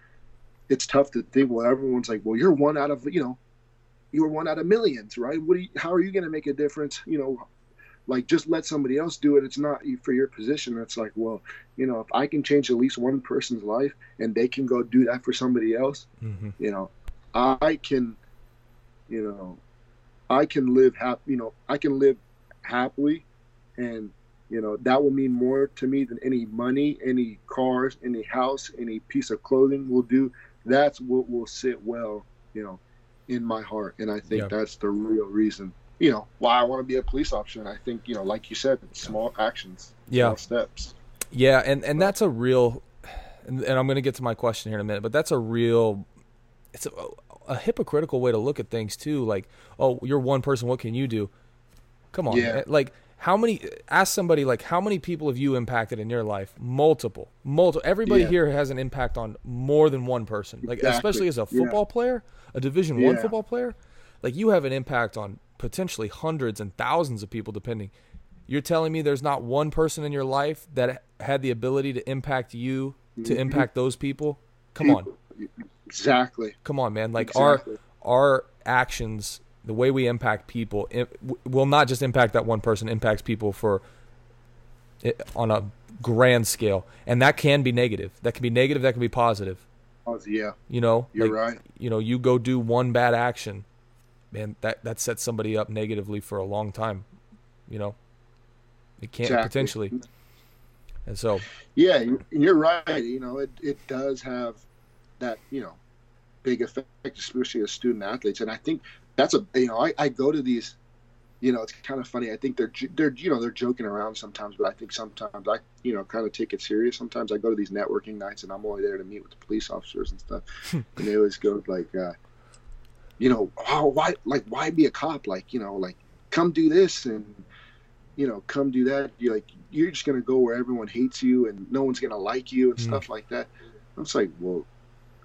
it's tough to think. Well, everyone's like, well, you're one out of, you know, you're one out of millions, right? What do you, how are you going to make a difference? You know, like just let somebody else do it. It's not for your position. It's like, well, you know, if I can change at least one person's life and they can go do that for somebody else, Mm-hmm. you know, I can, you know, I can live happy, you know, I can live happily and, you know, that will mean more to me than any money, any cars, any house, any piece of clothing will do. That's what will sit well, you know, in my heart. And I think Yeah. that's the real reason, you know, why I want to be a police officer. And I think, you know, like you said, small actions, Yeah. small steps. Yeah, and and that's a real, and, and I'm going to get to my question here in a minute, but that's a real, it's a, a hypocritical way to look at things too. Like, oh, you're one person, what can you do? Come on, Yeah. like how many? Ask somebody like how many people have you impacted in your life? Multiple, multiple. Everybody Yeah. here has an impact on more than one person. Like Exactly. especially as a Yeah. football player, a Division One football player, like you have an impact on potentially hundreds and thousands of people, depending. You're telling me there's not one person in your life that had the ability to impact you, to Mhm. impact those people? Come on, Exactly. come on, man. Like Exactly. our our actions, the way we impact people, it will not just impact that one person. Impacts people for it, on a grand scale, and that can be negative. That can be negative. That can be positive. Oh, yeah, You know, you're Like, right. you know, you go do one bad action, man, that that sets somebody up negatively for a long time. You know, it can't Exactly. potentially, and so Yeah, you're right. You know, it, it does have that, you know, big effect, especially as student athletes. And I think that's a, you know, I, I go to these, you know, it's kind of funny. I think they're, they're, you know, they're joking around sometimes, but I think sometimes I, you know, kind of take it serious. Sometimes I go to these networking nights and I'm only there to meet with the police officers and stuff. and they always go like, uh, you know, oh, why, like, why be a cop? Like, you know, like, come do this and, you know, come do that. You're like, you're just gonna go where everyone hates you and no one's gonna like you and Mm. stuff like that. I'm just like, well,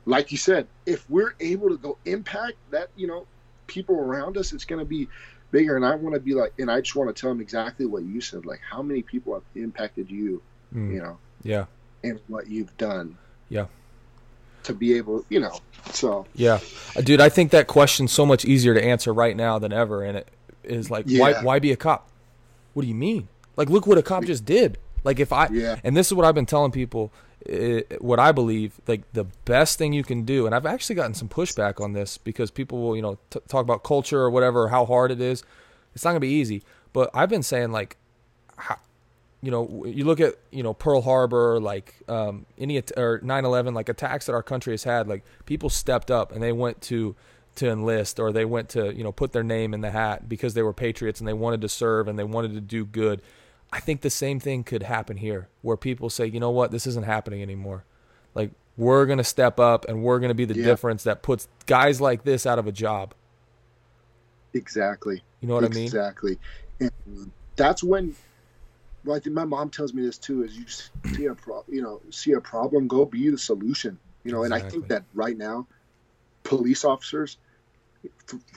like you said, if we're able to go impact that, you know, people around us, it's gonna be bigger. And I want to be like, and I just want to tell them exactly what you said. Like, how many people have impacted you, mm, you know, yeah, and what you've done. Yeah. To be able, you know, so yeah, Uh, dude. I think that question's so much easier to answer right now than ever, and it is like, why why be a cop? what do you mean? Like, look what a cop just did. Like, if I, Yeah. and this is what I've been telling people, eh, what I believe, like, the best thing you can do, and I've actually gotten some pushback on this because people will, you know, t- talk about culture or whatever, how hard it is. It's not to be easy. But I've been saying, like, how, you know, you look at, you know, Pearl Harbor, like, um, any, at- or 9 11, like attacks that our country has had, like, people stepped up and they went to, to enlist or they went to, you know, put their name in the hat because they were patriots and they wanted to serve and they wanted to do good. I think the same thing could happen here where people say, you know what, this isn't happening anymore. Like, we're going to step up and we're going to be the Yeah. difference that puts guys like this out of a job. Exactly. You know what I mean? Exactly. And um, that's when, well, I think my mom tells me this too. Is you see a pro, you know, see a problem, go be the solution. You know, and I think that right now, police officers,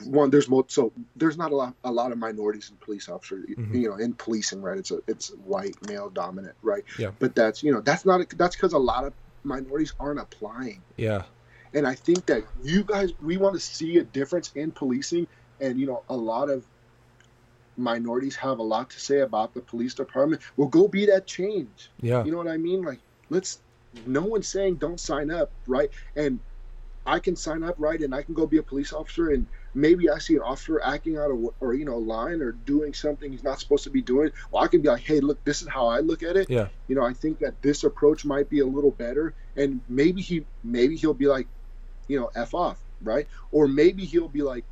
one, there's mo- so there's not a lot a lot of minorities in police officers. Mhm. You know, in policing, right? It's a it's white male dominant, right? Yeah. But that's you know that's not a, that's because a lot of minorities aren't applying. Yeah. And I think that you guys, we want to see a difference in policing. And, you know, a lot of minorities have a lot to say about the police department. Well, go be that change. Yeah. You know what I mean? Like, let's, no one's saying don't sign up, right? And I can sign up, right? And I can go be a police officer. And maybe I see an officer acting out of, or, you know, line or doing something he's not supposed to be doing. Well, I can be like, hey, look, this is how I look at it Yeah. you know i think that this approach might be a little better and maybe he maybe he'll be like you know f off right or maybe he'll be like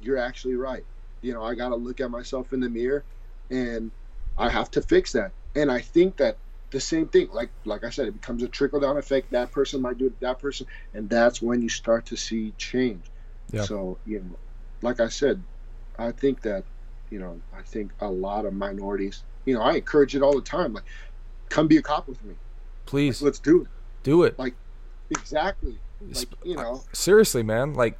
you're actually right you know i got to look at myself in the mirror and i have to fix that and i think that the same thing like like i said it becomes a trickle down effect that person might do it that person and that's when you start to see change Yeah. so you know like i said i think that you know i think a lot of minorities you know i encourage it all the time like come be a cop with me Please let's do it do it. Like exactly like you know seriously, man. Like,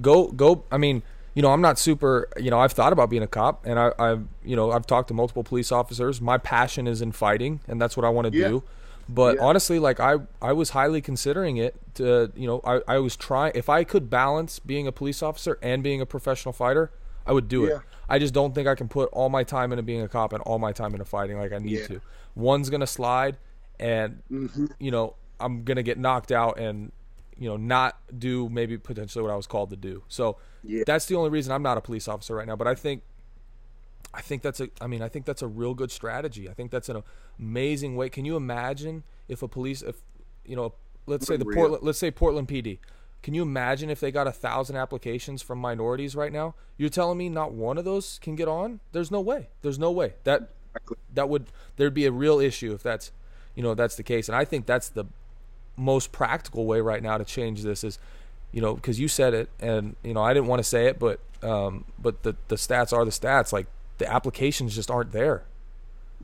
go, go. I mean, you know, I'm not super. You know, I've thought about being a cop, and I, I've, you know, I've talked to multiple police officers. My passion is in fighting, and that's what I want to Yeah. do. But Yeah. honestly, like I, I was highly considering it. To, you know, I, I was trying. If I could balance being a police officer and being a professional fighter, I would do Yeah. it. I just don't think I can put all my time into being a cop and all my time into fighting like I need to. One's gonna slide, and hmm you know, I'm gonna get knocked out and you know not do maybe potentially what I was called to do. So Yeah. that's the only reason I'm not a police officer right now. But I think, I think that's a. I mean, I think that's a real good strategy. I think that's an amazing way. Can you imagine if a police, if you know, let's say the Unreal. Portland, let's say Portland PD. Can you imagine if they got a thousand applications from minorities right now? You're telling me not one of those can get on? There's no way. There's no way that that would there'd be a real issue if that's you know that's the case and i think that's the most practical way right now to change this is you know because you said it and you know i didn't want to say it but um but the the stats are the stats like the applications just aren't there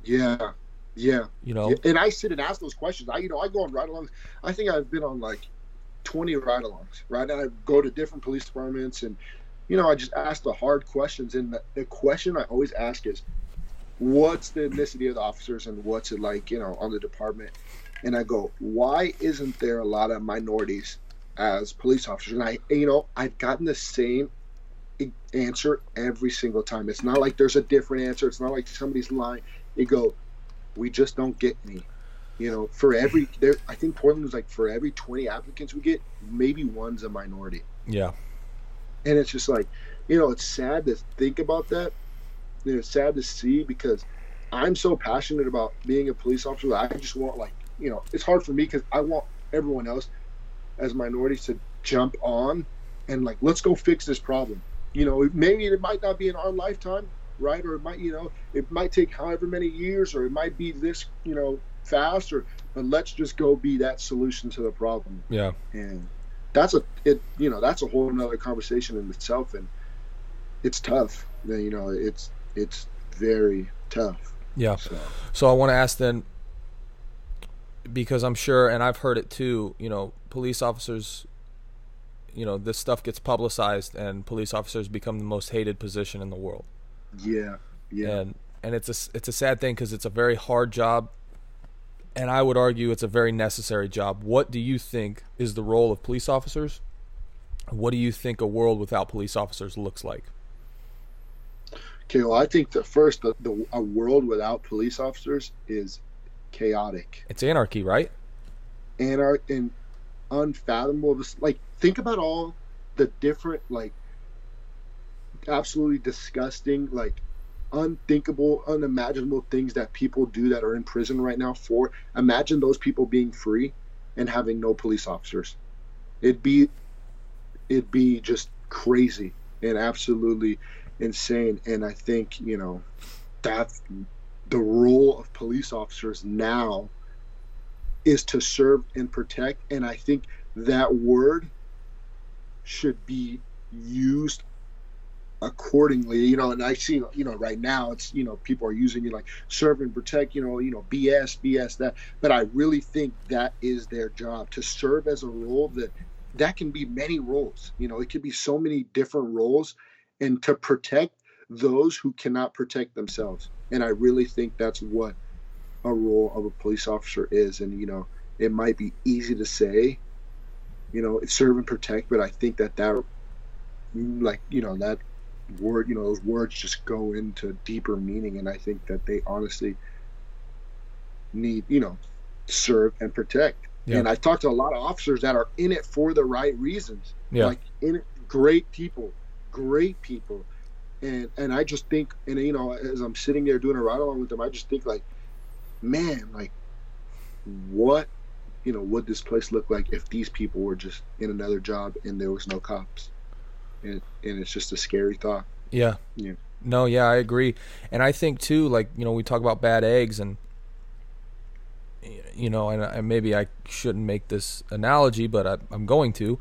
yeah yeah you know and I sit and ask those questions. I, you know, I go on ride-alongs. I think I've been on like 20 ride-alongs, right? And I go to different police departments, and you know, I just ask the hard questions. And the, the question I always ask is, "What's the ethnicity of the officers, and what's it like, you know, on the department?" And I go, "Why isn't there a lot of minorities as police officers?" And I, you know, I've gotten the same answer every single time. It's not like there's a different answer. It's not like somebody's lying. You go, we just don't get any. You know, for every there, I think Portland was like for every 20 applicants we get, maybe one's a minority, yeah and it's just like, you know, it's sad to think about that. You know, it's sad to see because I'm so passionate about being a police officer. That I just want like, you know, it's hard for me because I want everyone else as minorities to jump on and like, let's go fix this problem. You know, maybe it might not be in our lifetime, right? Or it might, you know, it might take however many years, or it might be this, you know, fast, or but let's just go be that solution to the problem. yeah And that's a it, you know, that's a whole another conversation in itself, and it's tough. You know, it's it's very tough. yeah So so i want to ask then because i'm sure and i've heard it too you know police officers you know this stuff gets publicized and police officers become the most hated position in the world yeah, yeah, and and it's a it's a sad thing because it's a very hard job, and I would argue it's a very necessary job. What do you think is the role of police officers? What do you think a world without police officers looks like? Okay, well, I think the first, the, the a world without police officers is chaotic. It's anarchy, right? Anar- and unfathomable. Like, think about all the different, like, absolutely disgusting, like, unthinkable, unimaginable things that people do that are in prison right now for. Imagine those people being free and having no police officers. It'd be, it'd be just crazy and absolutely insane. And I think, you know, that's the role of police officers now is to serve and protect. And I think that word should be used accordingly you know and i see you know right now it's you know people are using it like serve and protect you know you know bs bs that but i really think that is their job to serve as a role that that can be many roles you know it could be so many different roles and to protect those who cannot protect themselves. And I really think that's what a role of a police officer is. And, you know, it might be easy to say, you know, serve and protect, but I think that that, like, you know, that word, you know, those words just go into deeper meaning. And I think that they honestly need, you know, serve and protect. Yeah. And I talked to a lot of officers that are in it for the right reasons. Yeah. Like in it, great people, great people and and I just think, and you know, as I'm sitting there doing a ride along with them, I just think like, man, like, what, you know, would this place look like if these people were just in another job and there was no cops, and and it's just a scary thought. Yeah. Yeah. No, yeah, I agree, and I think too, like you know, we talk about bad eggs and you know, and, and maybe I shouldn't make this analogy, but I, I'm going to.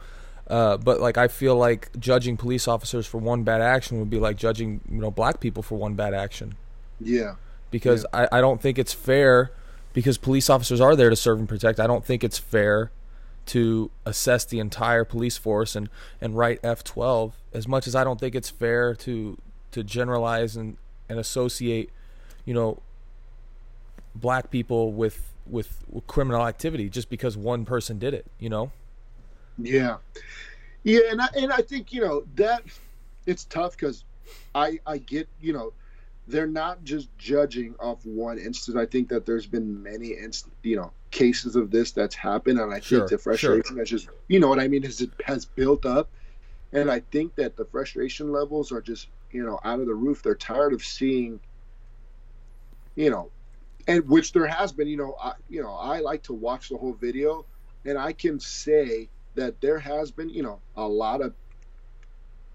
Uh, but like I feel like judging police officers for one bad action would be like judging you know black people for one bad action. Yeah. Because yeah. I, I don't think it's fair because police officers are there to serve and protect. I don't think it's fair to assess the entire police force and, and write F twelve as much as I don't think it's fair to to generalize and, and associate, you know, black people with, with with criminal activity just because one person did it, you know? Yeah, yeah, and I, and I think you know that it's tough because I I get you know they're not just judging off one instance. I think that there's been many inst- you know cases of this that's happened, and I sure, think the frustration sure. has just you know what I mean is it has built up, and I think that the frustration levels are just you know out of the roof. They're tired of seeing you know and which there has been you know I you know I like to watch the whole video and I can say that there has been, you know, a lot of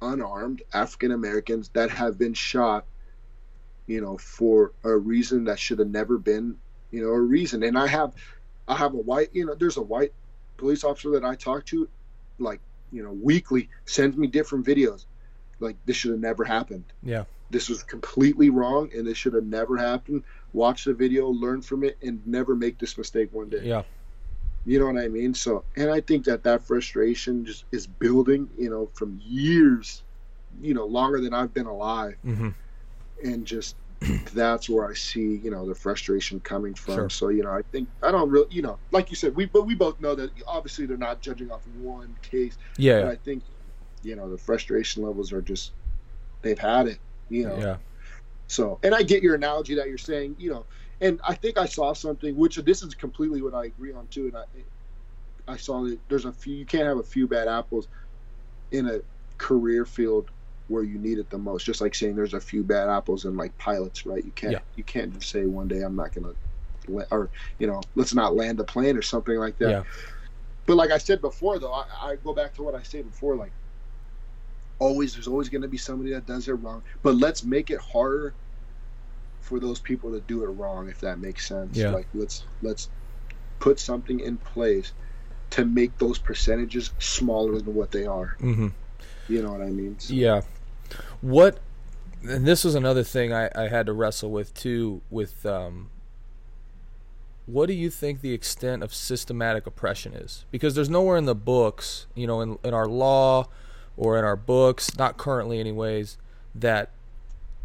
unarmed African Americans that have been shot, you know, for a reason that should have never been, you know, a reason. And I have, I have a white, you know, there's a white police officer that I talk to, like, you know, weekly sends me different videos. Like this should have never happened. Yeah. This was completely wrong, and this should have never happened. Watch the video, learn from it, and never make this mistake one day. Yeah. You know what I mean? So, and I think that that frustration just is building, you know, from years, you know, longer than I've been alive. Mm-hmm. And just that's where I see, you know, the frustration coming from. Sure. So, you know, I think I don't really, you know, like you said, we but we both know that obviously they're not judging off one case. Yeah. But I think, you know, the frustration levels are just they've had it. You know. Yeah. So, and I get your analogy that you're saying, you know, and I think I saw something, which this is completely what I agree on too. And I, I saw that there's a few, you can't have a few bad apples in a career field where you need it the most. Just like saying there's a few bad apples in like pilots, right? You can't, yeah. you can't just say one day I'm not gonna, or you know, let's not land a plane or something like that. Yeah. But like I said before, though, I, I go back to what I said before, like always there's always going to be somebody that does it wrong but let's make it harder for those people to do it wrong if that makes sense yeah. like let's let's put something in place to make those percentages smaller than what they are mm-hmm. you know what i mean so. yeah what and this was another thing I, I had to wrestle with too with um, what do you think the extent of systematic oppression is? Because there's nowhere in the books you know in, in our law or in our books not currently anyways that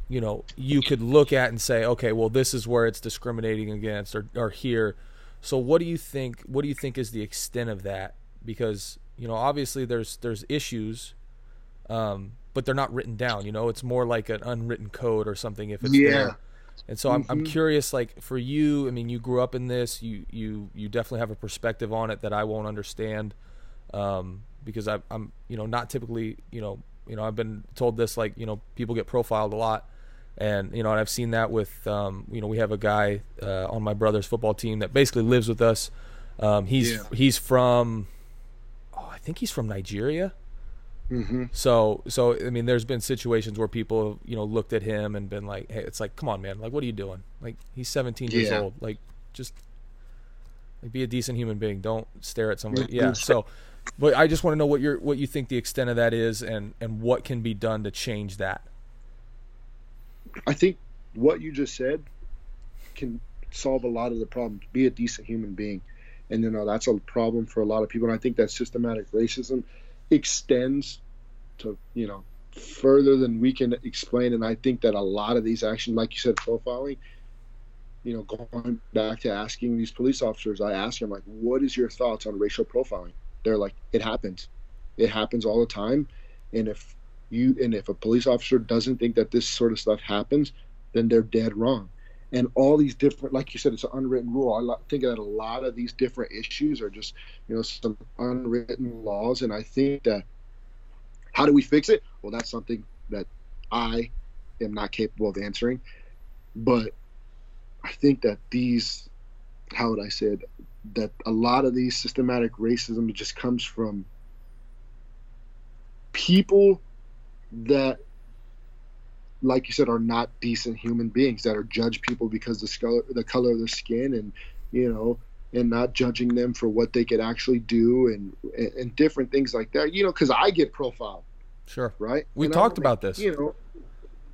you know you could look at and say okay well this is where it's discriminating against or, or here. So what do you think what do you think is the extent of that? Because you know obviously there's there's issues um, but they're not written down. You know, it's more like an unwritten code or something if it's Yeah. there. And so I'm, I'm Mhm. curious, like for you, I mean, you grew up in this, you you you definitely have a perspective on it that I won't understand, um, because I, I'm you know not typically you know you know I've been told this like you know people get profiled a lot, and you know and I've seen that with um, you know we have a guy uh, on my brother's football team that basically lives with us. Um, he's Yeah. he's from, oh I think he's from Nigeria. Hmm So, so I mean, there's been situations where people, you know, looked at him and been like, "Hey, it's like, come on, man! Like, what are you doing? Like, he's 17 years old. Like, just like be a decent human being. Don't stare at somebody." Mhm. Yeah. So, but I just want to know what your what you think the extent of that is, and and what can be done to change that. I think what you just said can solve a lot of the problems. Be a decent human being, and you know that's a problem for a lot of people. And I think that systematic racism extends to you know further than we can explain. And I think that a lot of these actions, like you said, profiling. You know, going back to asking these police officers, I ask them like, "What is your thoughts on racial profiling?" They're like, "It happens. It happens all the time." And if you and if a police officer doesn't think that this sort of stuff happens, then they're dead wrong. And all these different, like you said, it's an unwritten rule. I think that a lot of these different issues are just, you know, some unwritten laws. And I think that how do we fix it? Well, that's something that I am not capable of answering. But I think that these, how would I say it, that a lot of these systematic racism just comes from people that like you said are not decent human beings that are judge people because the color the color of their skin and you know and not judging them for what they could actually do and and, and different things like that you know because i get profiled Sure. right We And talked about this. you know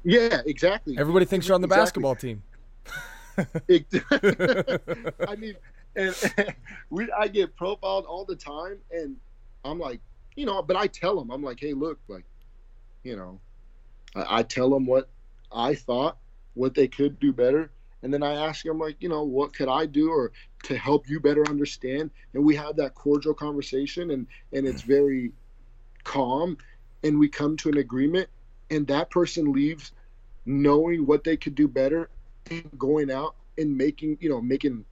yeah exactly Everybody thinks you're on the Exactly. basketball team. I mean, and, we I get profiled all the time, and I'm like, you know, but I tell them, I'm like, hey, look, like, you know, I, I tell them what I thought, what they could do better, and then I ask them, like, you know, what could I do or to help you better understand, and we have that cordial conversation, and and it's very calm, and we come to an agreement, and that person leaves knowing what they could do better and going out and making you know making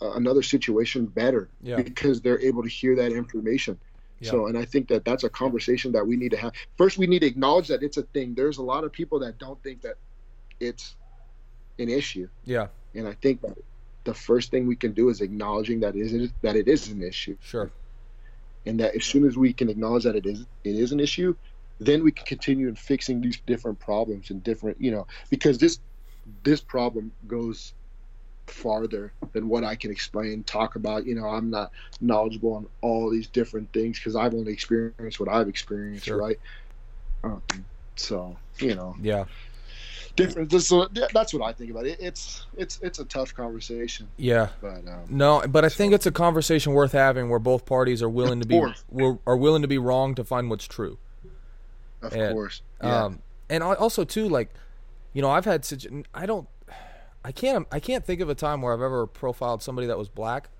another situation better Yeah. because they're able to hear that information Yeah. so and i think that that's a conversation that we need to have first we need to acknowledge that it's a thing there's a lot of people that don't think that it's an issue Yeah. and i think that the first thing we can do is acknowledging that is that it is an issue Sure. and that as soon as we can acknowledge that it is it is an issue then we can continue in fixing these different problems and different you know because this this problem goes farther than what i can explain talk about you know i'm not knowledgeable on all these different things because i've only experienced what i've experienced Sure. right um, so you know Yeah. different this, so yeah, that's what i think about it it's it's it's a tough conversation Yeah. but um, No, but I think it's a conversation worth having where both parties are willing to be are willing to be wrong to find what's true. of And, course yeah. Um, and also too, like, you know, I've had such. I don't. I can't. I can't think of a time where I've ever profiled somebody that was black,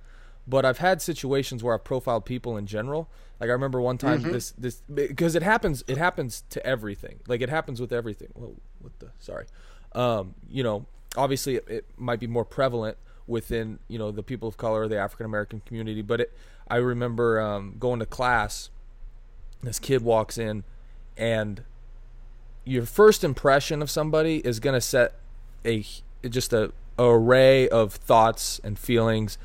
but I've had situations where I've profiled people in general. Like I remember one time Mm-hmm. this this because it happens. It happens to everything. Like it happens with everything. Whoa, what the? Sorry. Um, you know, obviously it, it might be more prevalent within you know the people of color, the African American community. But it, I remember um, going to class. This kid walks in, and your first impression of somebody is going to set a just a, a array of thoughts and feelings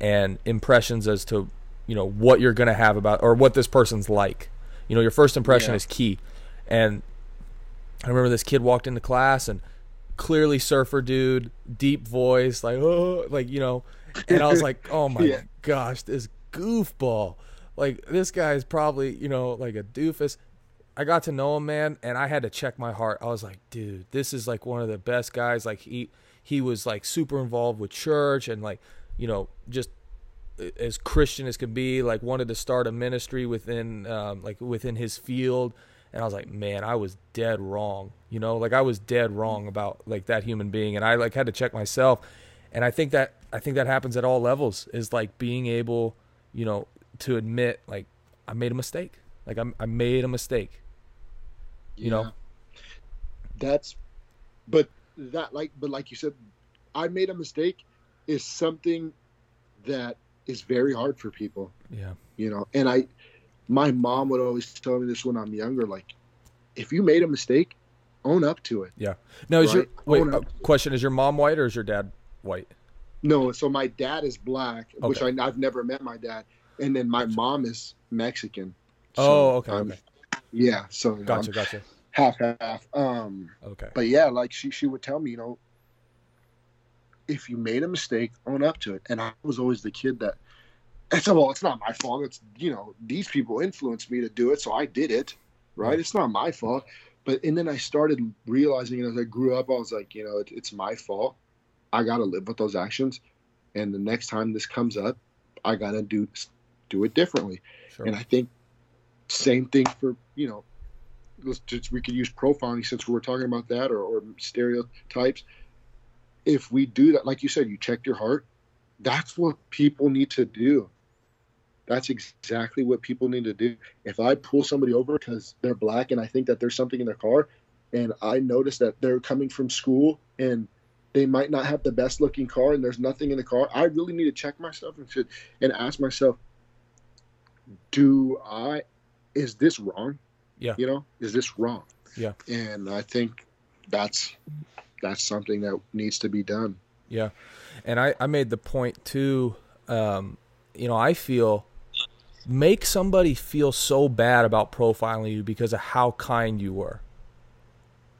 and impressions as to you know what you're going to have about or what this person's like you know your first impression Yeah. is key and i remember this kid walked into class and clearly surfer dude deep voice like oh like you know and i was like oh my Yeah. gosh this goofball like this guy is probably you know like a doofus I got to know him, man, and I had to check my heart. I was like, dude, this is like one of the best guys. Like he he was like super involved with church and like, you know, just as Christian as could be. Like wanted to start a ministry within um, like within his field. And I was like, man, I was dead wrong. You know, like I was dead wrong about like that human being, and I like had to check myself. And I think that I think that happens at all levels is like being able, you know, to admit like I made a mistake. Like I'm, I made a mistake. You know, that's, but that like, but like you said, I made a mistake is something that is very hard for people. yeah, You know, and I, my mom would always tell me this when I'm younger, like, if you made a mistake, own up to it. Yeah no. Is your wait? Uh, question: Is your mom white or is your dad white? No, so my dad is black, which I, i've never met my dad, and then my mom is Mexican. Oh, okay, I'm- okay. Yeah, so Gotcha, gotcha. Half half. Um, Okay. but yeah, like she she would tell me, you know, if you made a mistake, own up to it. And I was always the kid that, it's well, it's not my fault. It's you know these people influenced me to do it, so I did it, right? It's not my fault. But and then I started realizing you know, as I grew up, I was like, you know, it, it's my fault. I got to live with those actions, and the next time this comes up, I got to do do it differently. Sure. And I think same thing for you know, just we could use profiling since we're talking about that or, or stereotypes. If we do that, like you said, you check your heart. That's what people need to do. That's exactly what people need to do. If I pull somebody over because they're black and I think that there's something in their car, and I notice that they're coming from school and they might not have the best looking car and there's nothing in the car, I really need to check myself and should and ask myself, do I is this wrong? Yeah. You know, is this wrong? Yeah. And I think that's that's something that needs to be done. Yeah, and I I made the point too. Um, you know, I feel make somebody feel so bad about profiling you because of how kind you were.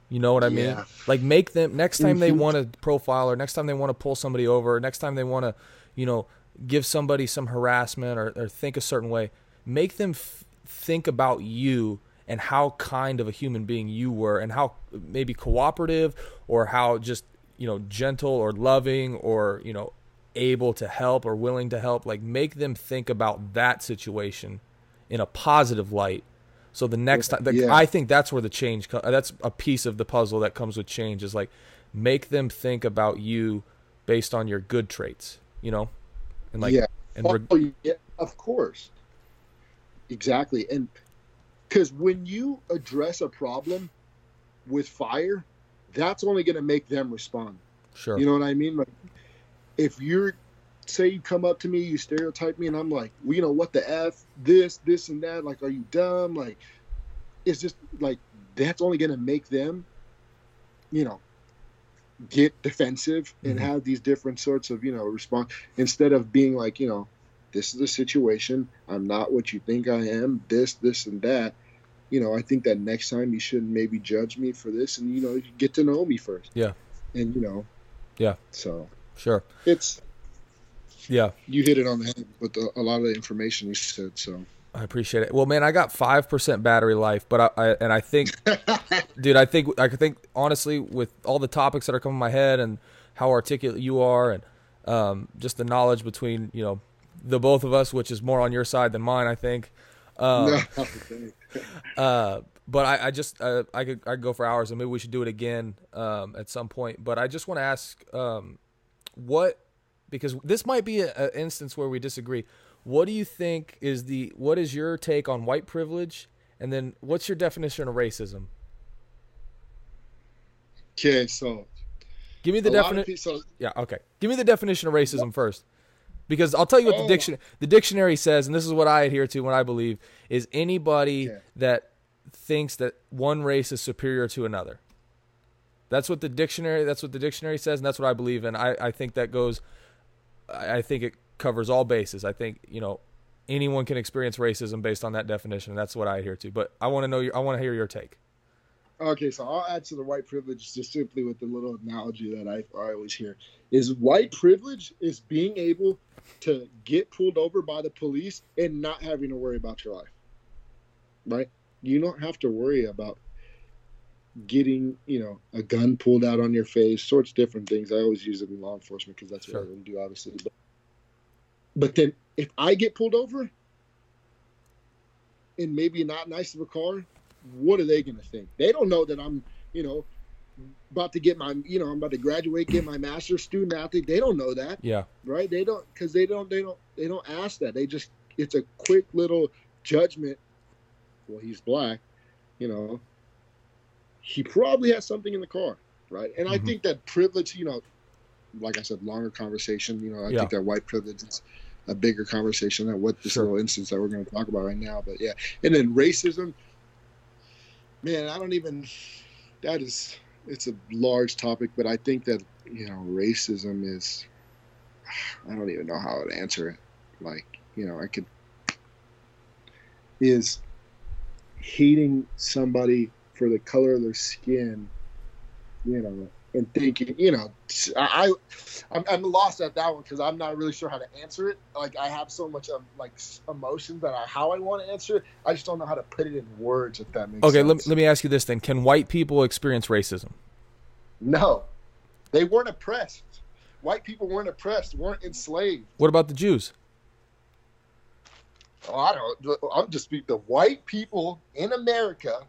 You know what I mean? Yeah. Like make them next time they Mhm. want to profile or next time they want to pull somebody over, or next time they want to, you know, give somebody some harassment or, or think a certain way, make them f- think about you and how kind of a human being you were and how maybe cooperative or how just you know gentle or loving or you know able to help or willing to help like make them think about that situation in a positive light so the next time the, Yeah. i think that's where the change that's a piece of the puzzle that comes with change is like make them think about you based on your good traits you know and like Yeah. and oh, yeah, of course. Exactly. And because when you address a problem with fire, that's only going to make them respond. sure You know what I mean? Like, if you're, say, you come up to me, you stereotype me, and I'm like, well, you know, what the F, this, this, and that. Like, are you dumb? Like, it's just like, that's only going to make them, you know, get defensive and Mhm. have these different sorts of, you know, response instead of being like, you know, this is the situation. I'm not what you think I am. This, this, and that. You know, I think that next time you shouldn't maybe judge me for this, and you know, you get to know me first. Yeah. And you know. Yeah. So sure it's yeah you hit it on the head with a, a lot of the information you said. So. I appreciate it. Well, man, I got five percent battery life, but I, I and I think, dude, I think I think honestly, with all the topics that are coming to my head and how articulate you are, and um, just the knowledge between you know the both of us, which is more on your side than mine, I think. Um, uh, but I, I just uh, I could I could go for hours, and maybe we should do it again um, at some point. But I just want to ask, um, what because this might be an instance where we disagree. What do you think is the what is your take on white privilege, and then what's your definition of racism? okay, so Give me the a lot of definition. So, Yeah, okay. Give me the definition of racism first. Because I'll tell you what the Oh. diction the dictionary says, and this is what I adhere to when I believe, is anybody Okay. that thinks that one race is superior to another. That's what the dictionary that's what the dictionary says, and that's what I believe in. I, I think that goes I I think it covers all bases. I think, you know, anyone can experience racism based on that definition, and that's what I adhere to. But I want to know your I want to hear your take. Okay, so I'll add to the white privilege just simply with the little analogy that I, I always hear is white privilege is being able to get pulled over by the police and not having to worry about your life. Right? You don't have to worry about getting, you know, a gun pulled out on your face, sorts of different things. I always use it in law enforcement because that's Sure. what I would do, obviously. But, but then if I get pulled over and maybe not nice of a car, what are they going to think? They don't know that I'm, you know, about to get my, you know, I'm about to graduate, get my master's student athlete. They don't know that, Yeah. right? They don't, because they don't, they don't, they don't ask that. They just, it's a quick little judgment. Well, he's black, you know, he probably has something in the car, right? And Mhm. I think that privilege, you know, like I said, longer conversation. You know, I Yeah. think that white privilege is a bigger conversation than what this Sure. little instance that we're going to talk about right now. But yeah, and then racism, man, I don't even. That is, it's a large topic, but I think that you know, racism is. I don't even know how to answer it. Like, you know, I could. Is hating somebody for the color of their skin, you know, and thinking, you know, I, I'm, I'm lost at that one because I'm not really sure how to answer it. Like I have so much of like s- emotions that I how I want to answer it. I just don't know how to put it in words. If that makes sense. Okay, sense. let me, let me ask you this then: Can white people experience racism? No, they weren't oppressed. White people weren't oppressed. weren't enslaved. What about the Jews? Oh, I don't. I'm just speaking. The white people in America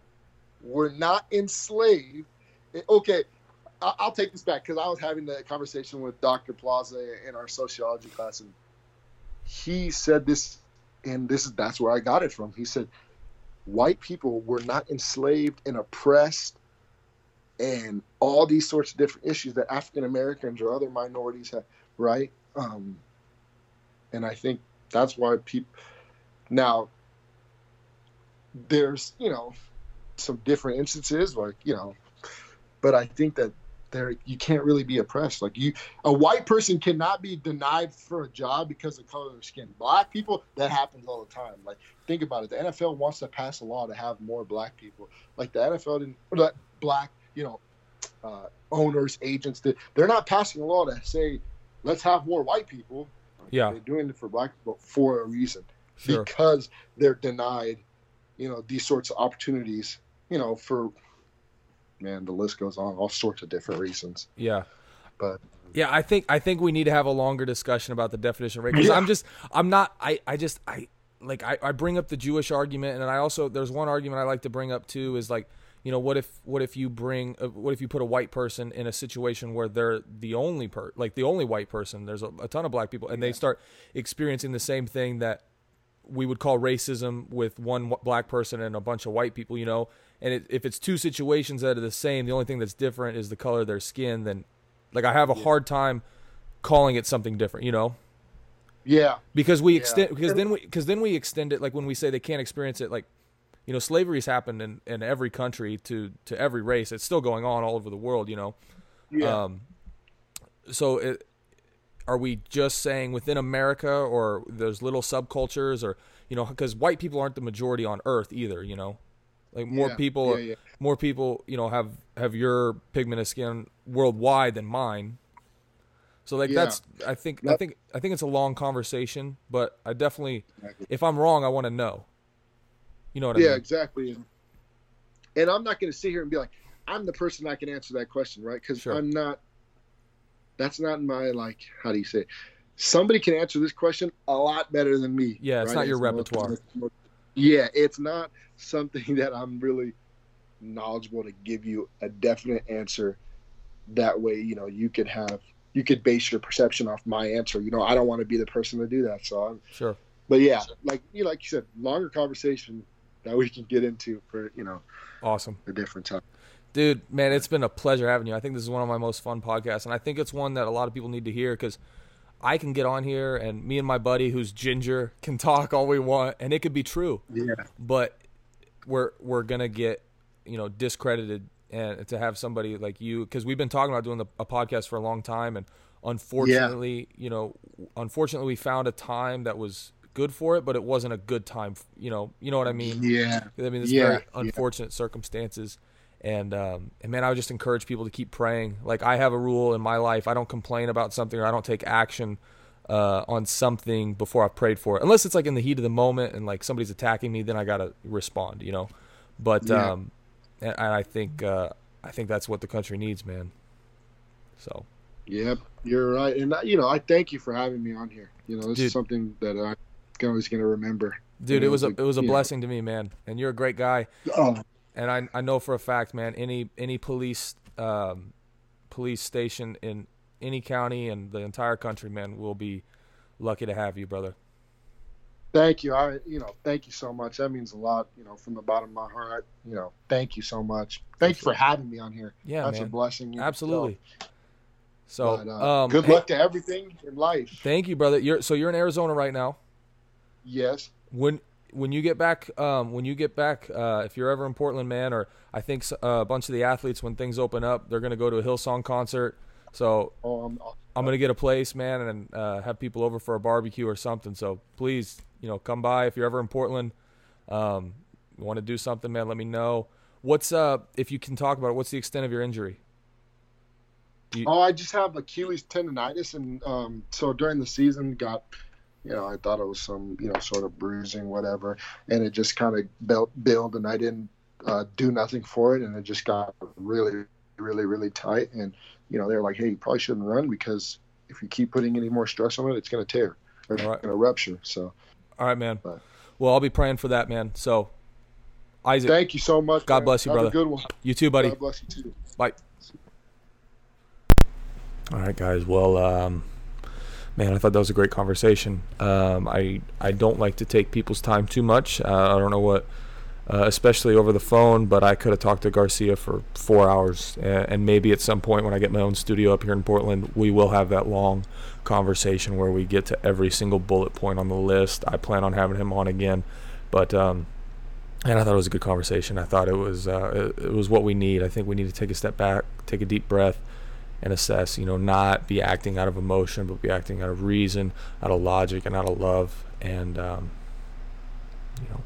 were not enslaved. Eh, Okay, I'll take this back because I was having the conversation with Dr. Plaza in our sociology class, and he said this, and this is that's where I got it from. He said, white people were not enslaved and oppressed, and all these sorts of different issues that African Americans or other minorities have, right? Um, and I think that's why people now, there's you know some different instances, like you know, but I think that there you can't really be oppressed. Like you, a white person cannot be denied for a job because of color of their skin. Black people, that happens all the time. Like think about it. The NFL wants to pass a law to have more black people. Like the NFL didn't, or the black, you know, uh, owners, agents. That they're not passing a law to say let's have more white people. Yeah. they're doing it for black people for a reason Sure. because they're denied, you know, these sorts of opportunities, you know, for man, the list goes on, all sorts of different reasons. Yeah. But Yeah, I think I think we need to have a longer discussion about the definition of race. Because Yeah. I'm just I'm not I I just I like I, I bring up the Jewish argument, and I also there's one argument I like to bring up too is like you know what if what if you bring uh, what if you put a white person in a situation where they're the only per like the only white person there's a, a ton of black people and they start experiencing the same thing that we would call racism with one black person and a bunch of white people you know and it, if it's two situations that are the same the only thing that's different is the color of their skin then like I have a hard time calling it something different, you know, yeah, because we Yeah. extend because then we because then we extend it like when we say they can't experience it like, you know, slavery's happened in in every country to to every race. It's still going on all over the world, you know. yeah, Um, so it, are we just saying within America or there's little subcultures or you know because white people aren't the majority on Earth either, you know. Like more Yeah, people, yeah, yeah. more people, you know, have have your pigment of skin worldwide than mine. So like that's I think I think I think it's a long conversation, but I definitely if I'm wrong, I want to know. You know what I mean? yeah, exactly. And, I'm not going to sit here and be like, I'm the person that can answer that question, right? Because Sure. I'm not. That's not my like. How do you say? It? Somebody can answer this question a lot better than me. Yeah, it's not your more- repertoire. more- yeah, it's not something that I'm really knowledgeable to give you a definite answer. That way, you know, you could have you could base your perception off my answer. You know, I don't want to be the person to do that. So I'm Sure. but yeah, like you like you said, longer conversation that we can get into for you know Awesome. a different time. Dude, man, it's been a pleasure having you. I think this is one of my most fun podcasts, and I think it's one that a lot of people need to hear because I can get on here and me and my buddy, who's ginger, can talk all we want, and it could be true, Yeah, but we're we're gonna get you know discredited, and to have somebody like you, because we've been talking about doing the, a podcast for a long time, and unfortunately, you know, unfortunately, we found a time that was good for it, but it wasn't a good time. You know, you know what I mean? yeah, I mean, it's Yeah, very yeah. unfortunate circumstances. And um, and man, I would just encourage people to keep praying. Like I have a rule in my life: I don't complain about something or I don't take action uh, on something before I've prayed for it, unless it's like in the heat of the moment and like somebody's attacking me. Then I gotta respond, you know. But Yeah. um, and, and I think uh, I think that's what the country needs, man. So yep, you're right. And you know, I thank you for having me on here. You know, this Dude. is something that I'm always going to remember. dude, You it know, was a it was a you know. blessing to me, man. And you're a great guy. Oh, and I I know for a fact, man, any any police um, police station in any county and the entire country, man, will be lucky to have you, brother. Thank you. I, you know, thank you so much. That means a lot, you know, from the bottom of my heart. You know, thank you so much. Thank you for having me on here. Yeah, That's man. a blessing. Absolutely. So, But, uh, um, good hey, luck to everything in life. Thank you, brother. You're so you're in Arizona right now. Yes. When when you get back, um, when you get back, uh, if you're ever in Portland, man, or I think uh, a bunch of the athletes, when things open up, they're gonna go to a Hillsong concert. So Oh, I'm, I'm gonna get a place, man, and uh, have people over for a barbecue or something. So please, you know, come by if you're ever in Portland. Um, you want to do something, man? Let me know. What's uh, if you can talk about it? What's the extent of your injury? You- Oh, I just have Achilles tendonitis, and um, so during the season, got, you know, I thought it was some, you know, sort of bruising, whatever, and it just kind of built, build, and I didn't uh, do nothing for it, and it just got really, really, really tight, and you know, they're like, hey, you probably shouldn't run because if you keep putting any more stress on it, it's going to tear, or it's going to rupture. So, All right, man. Bye. Well, I'll be praying for that, man. So, Isaac, thank you so much. God man. bless you, Have brother. A good one. you too, buddy. God bless you too. Bye. All right, guys. Well, um, man, I thought that was a great conversation. Um, I I don't like to take people's time too much. Uh, I don't know what, uh, especially over the phone, but I could have talked to Garcia for four hours, and, and maybe at some point when I get my own studio up here in Portland, we will have that long conversation where we get to every single bullet point on the list. I plan on having him on again, but. Um, and I thought it was a good conversation. I thought it was uh, it, it was what we need. I think we need to take a step back, take a deep breath, and assess. You know, not be acting out of emotion, but be acting out of reason, out of logic, and out of love, and um, you know,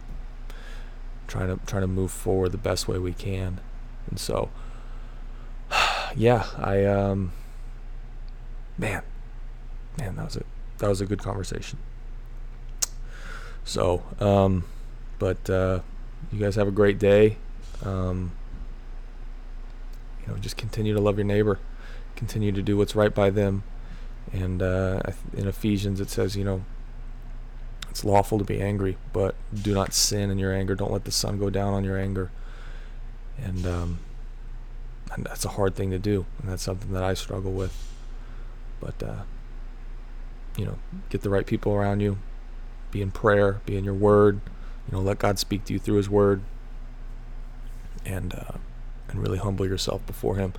trying to trying to move forward the best way we can. And so, yeah, I um, man, man, that was it. that was a good conversation. So, um, but uh, you guys have a great day. Um, you know, just continue to love your neighbor, continue to do what's right by them. And uh, in Ephesians, it says, you know, it's lawful to be angry, but do not sin in your anger. Don't let the sun go down on your anger. And, um, and that's a hard thing to do, and that's something that I struggle with. But uh, you know, get the right people around you. Be in prayer. Be in your word. You know, let God speak to you through His Word, and uh, and really humble yourself before Him.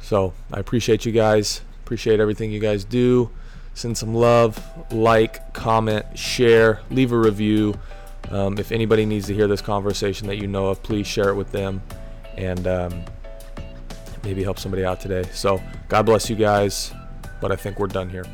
So I appreciate you guys. Appreciate everything you guys do. Send some love, like, comment, share, leave a review. Um, if anybody needs to hear this conversation that you know of, please share it with them, and um, maybe help somebody out today. So God bless you guys. But I think we're done here.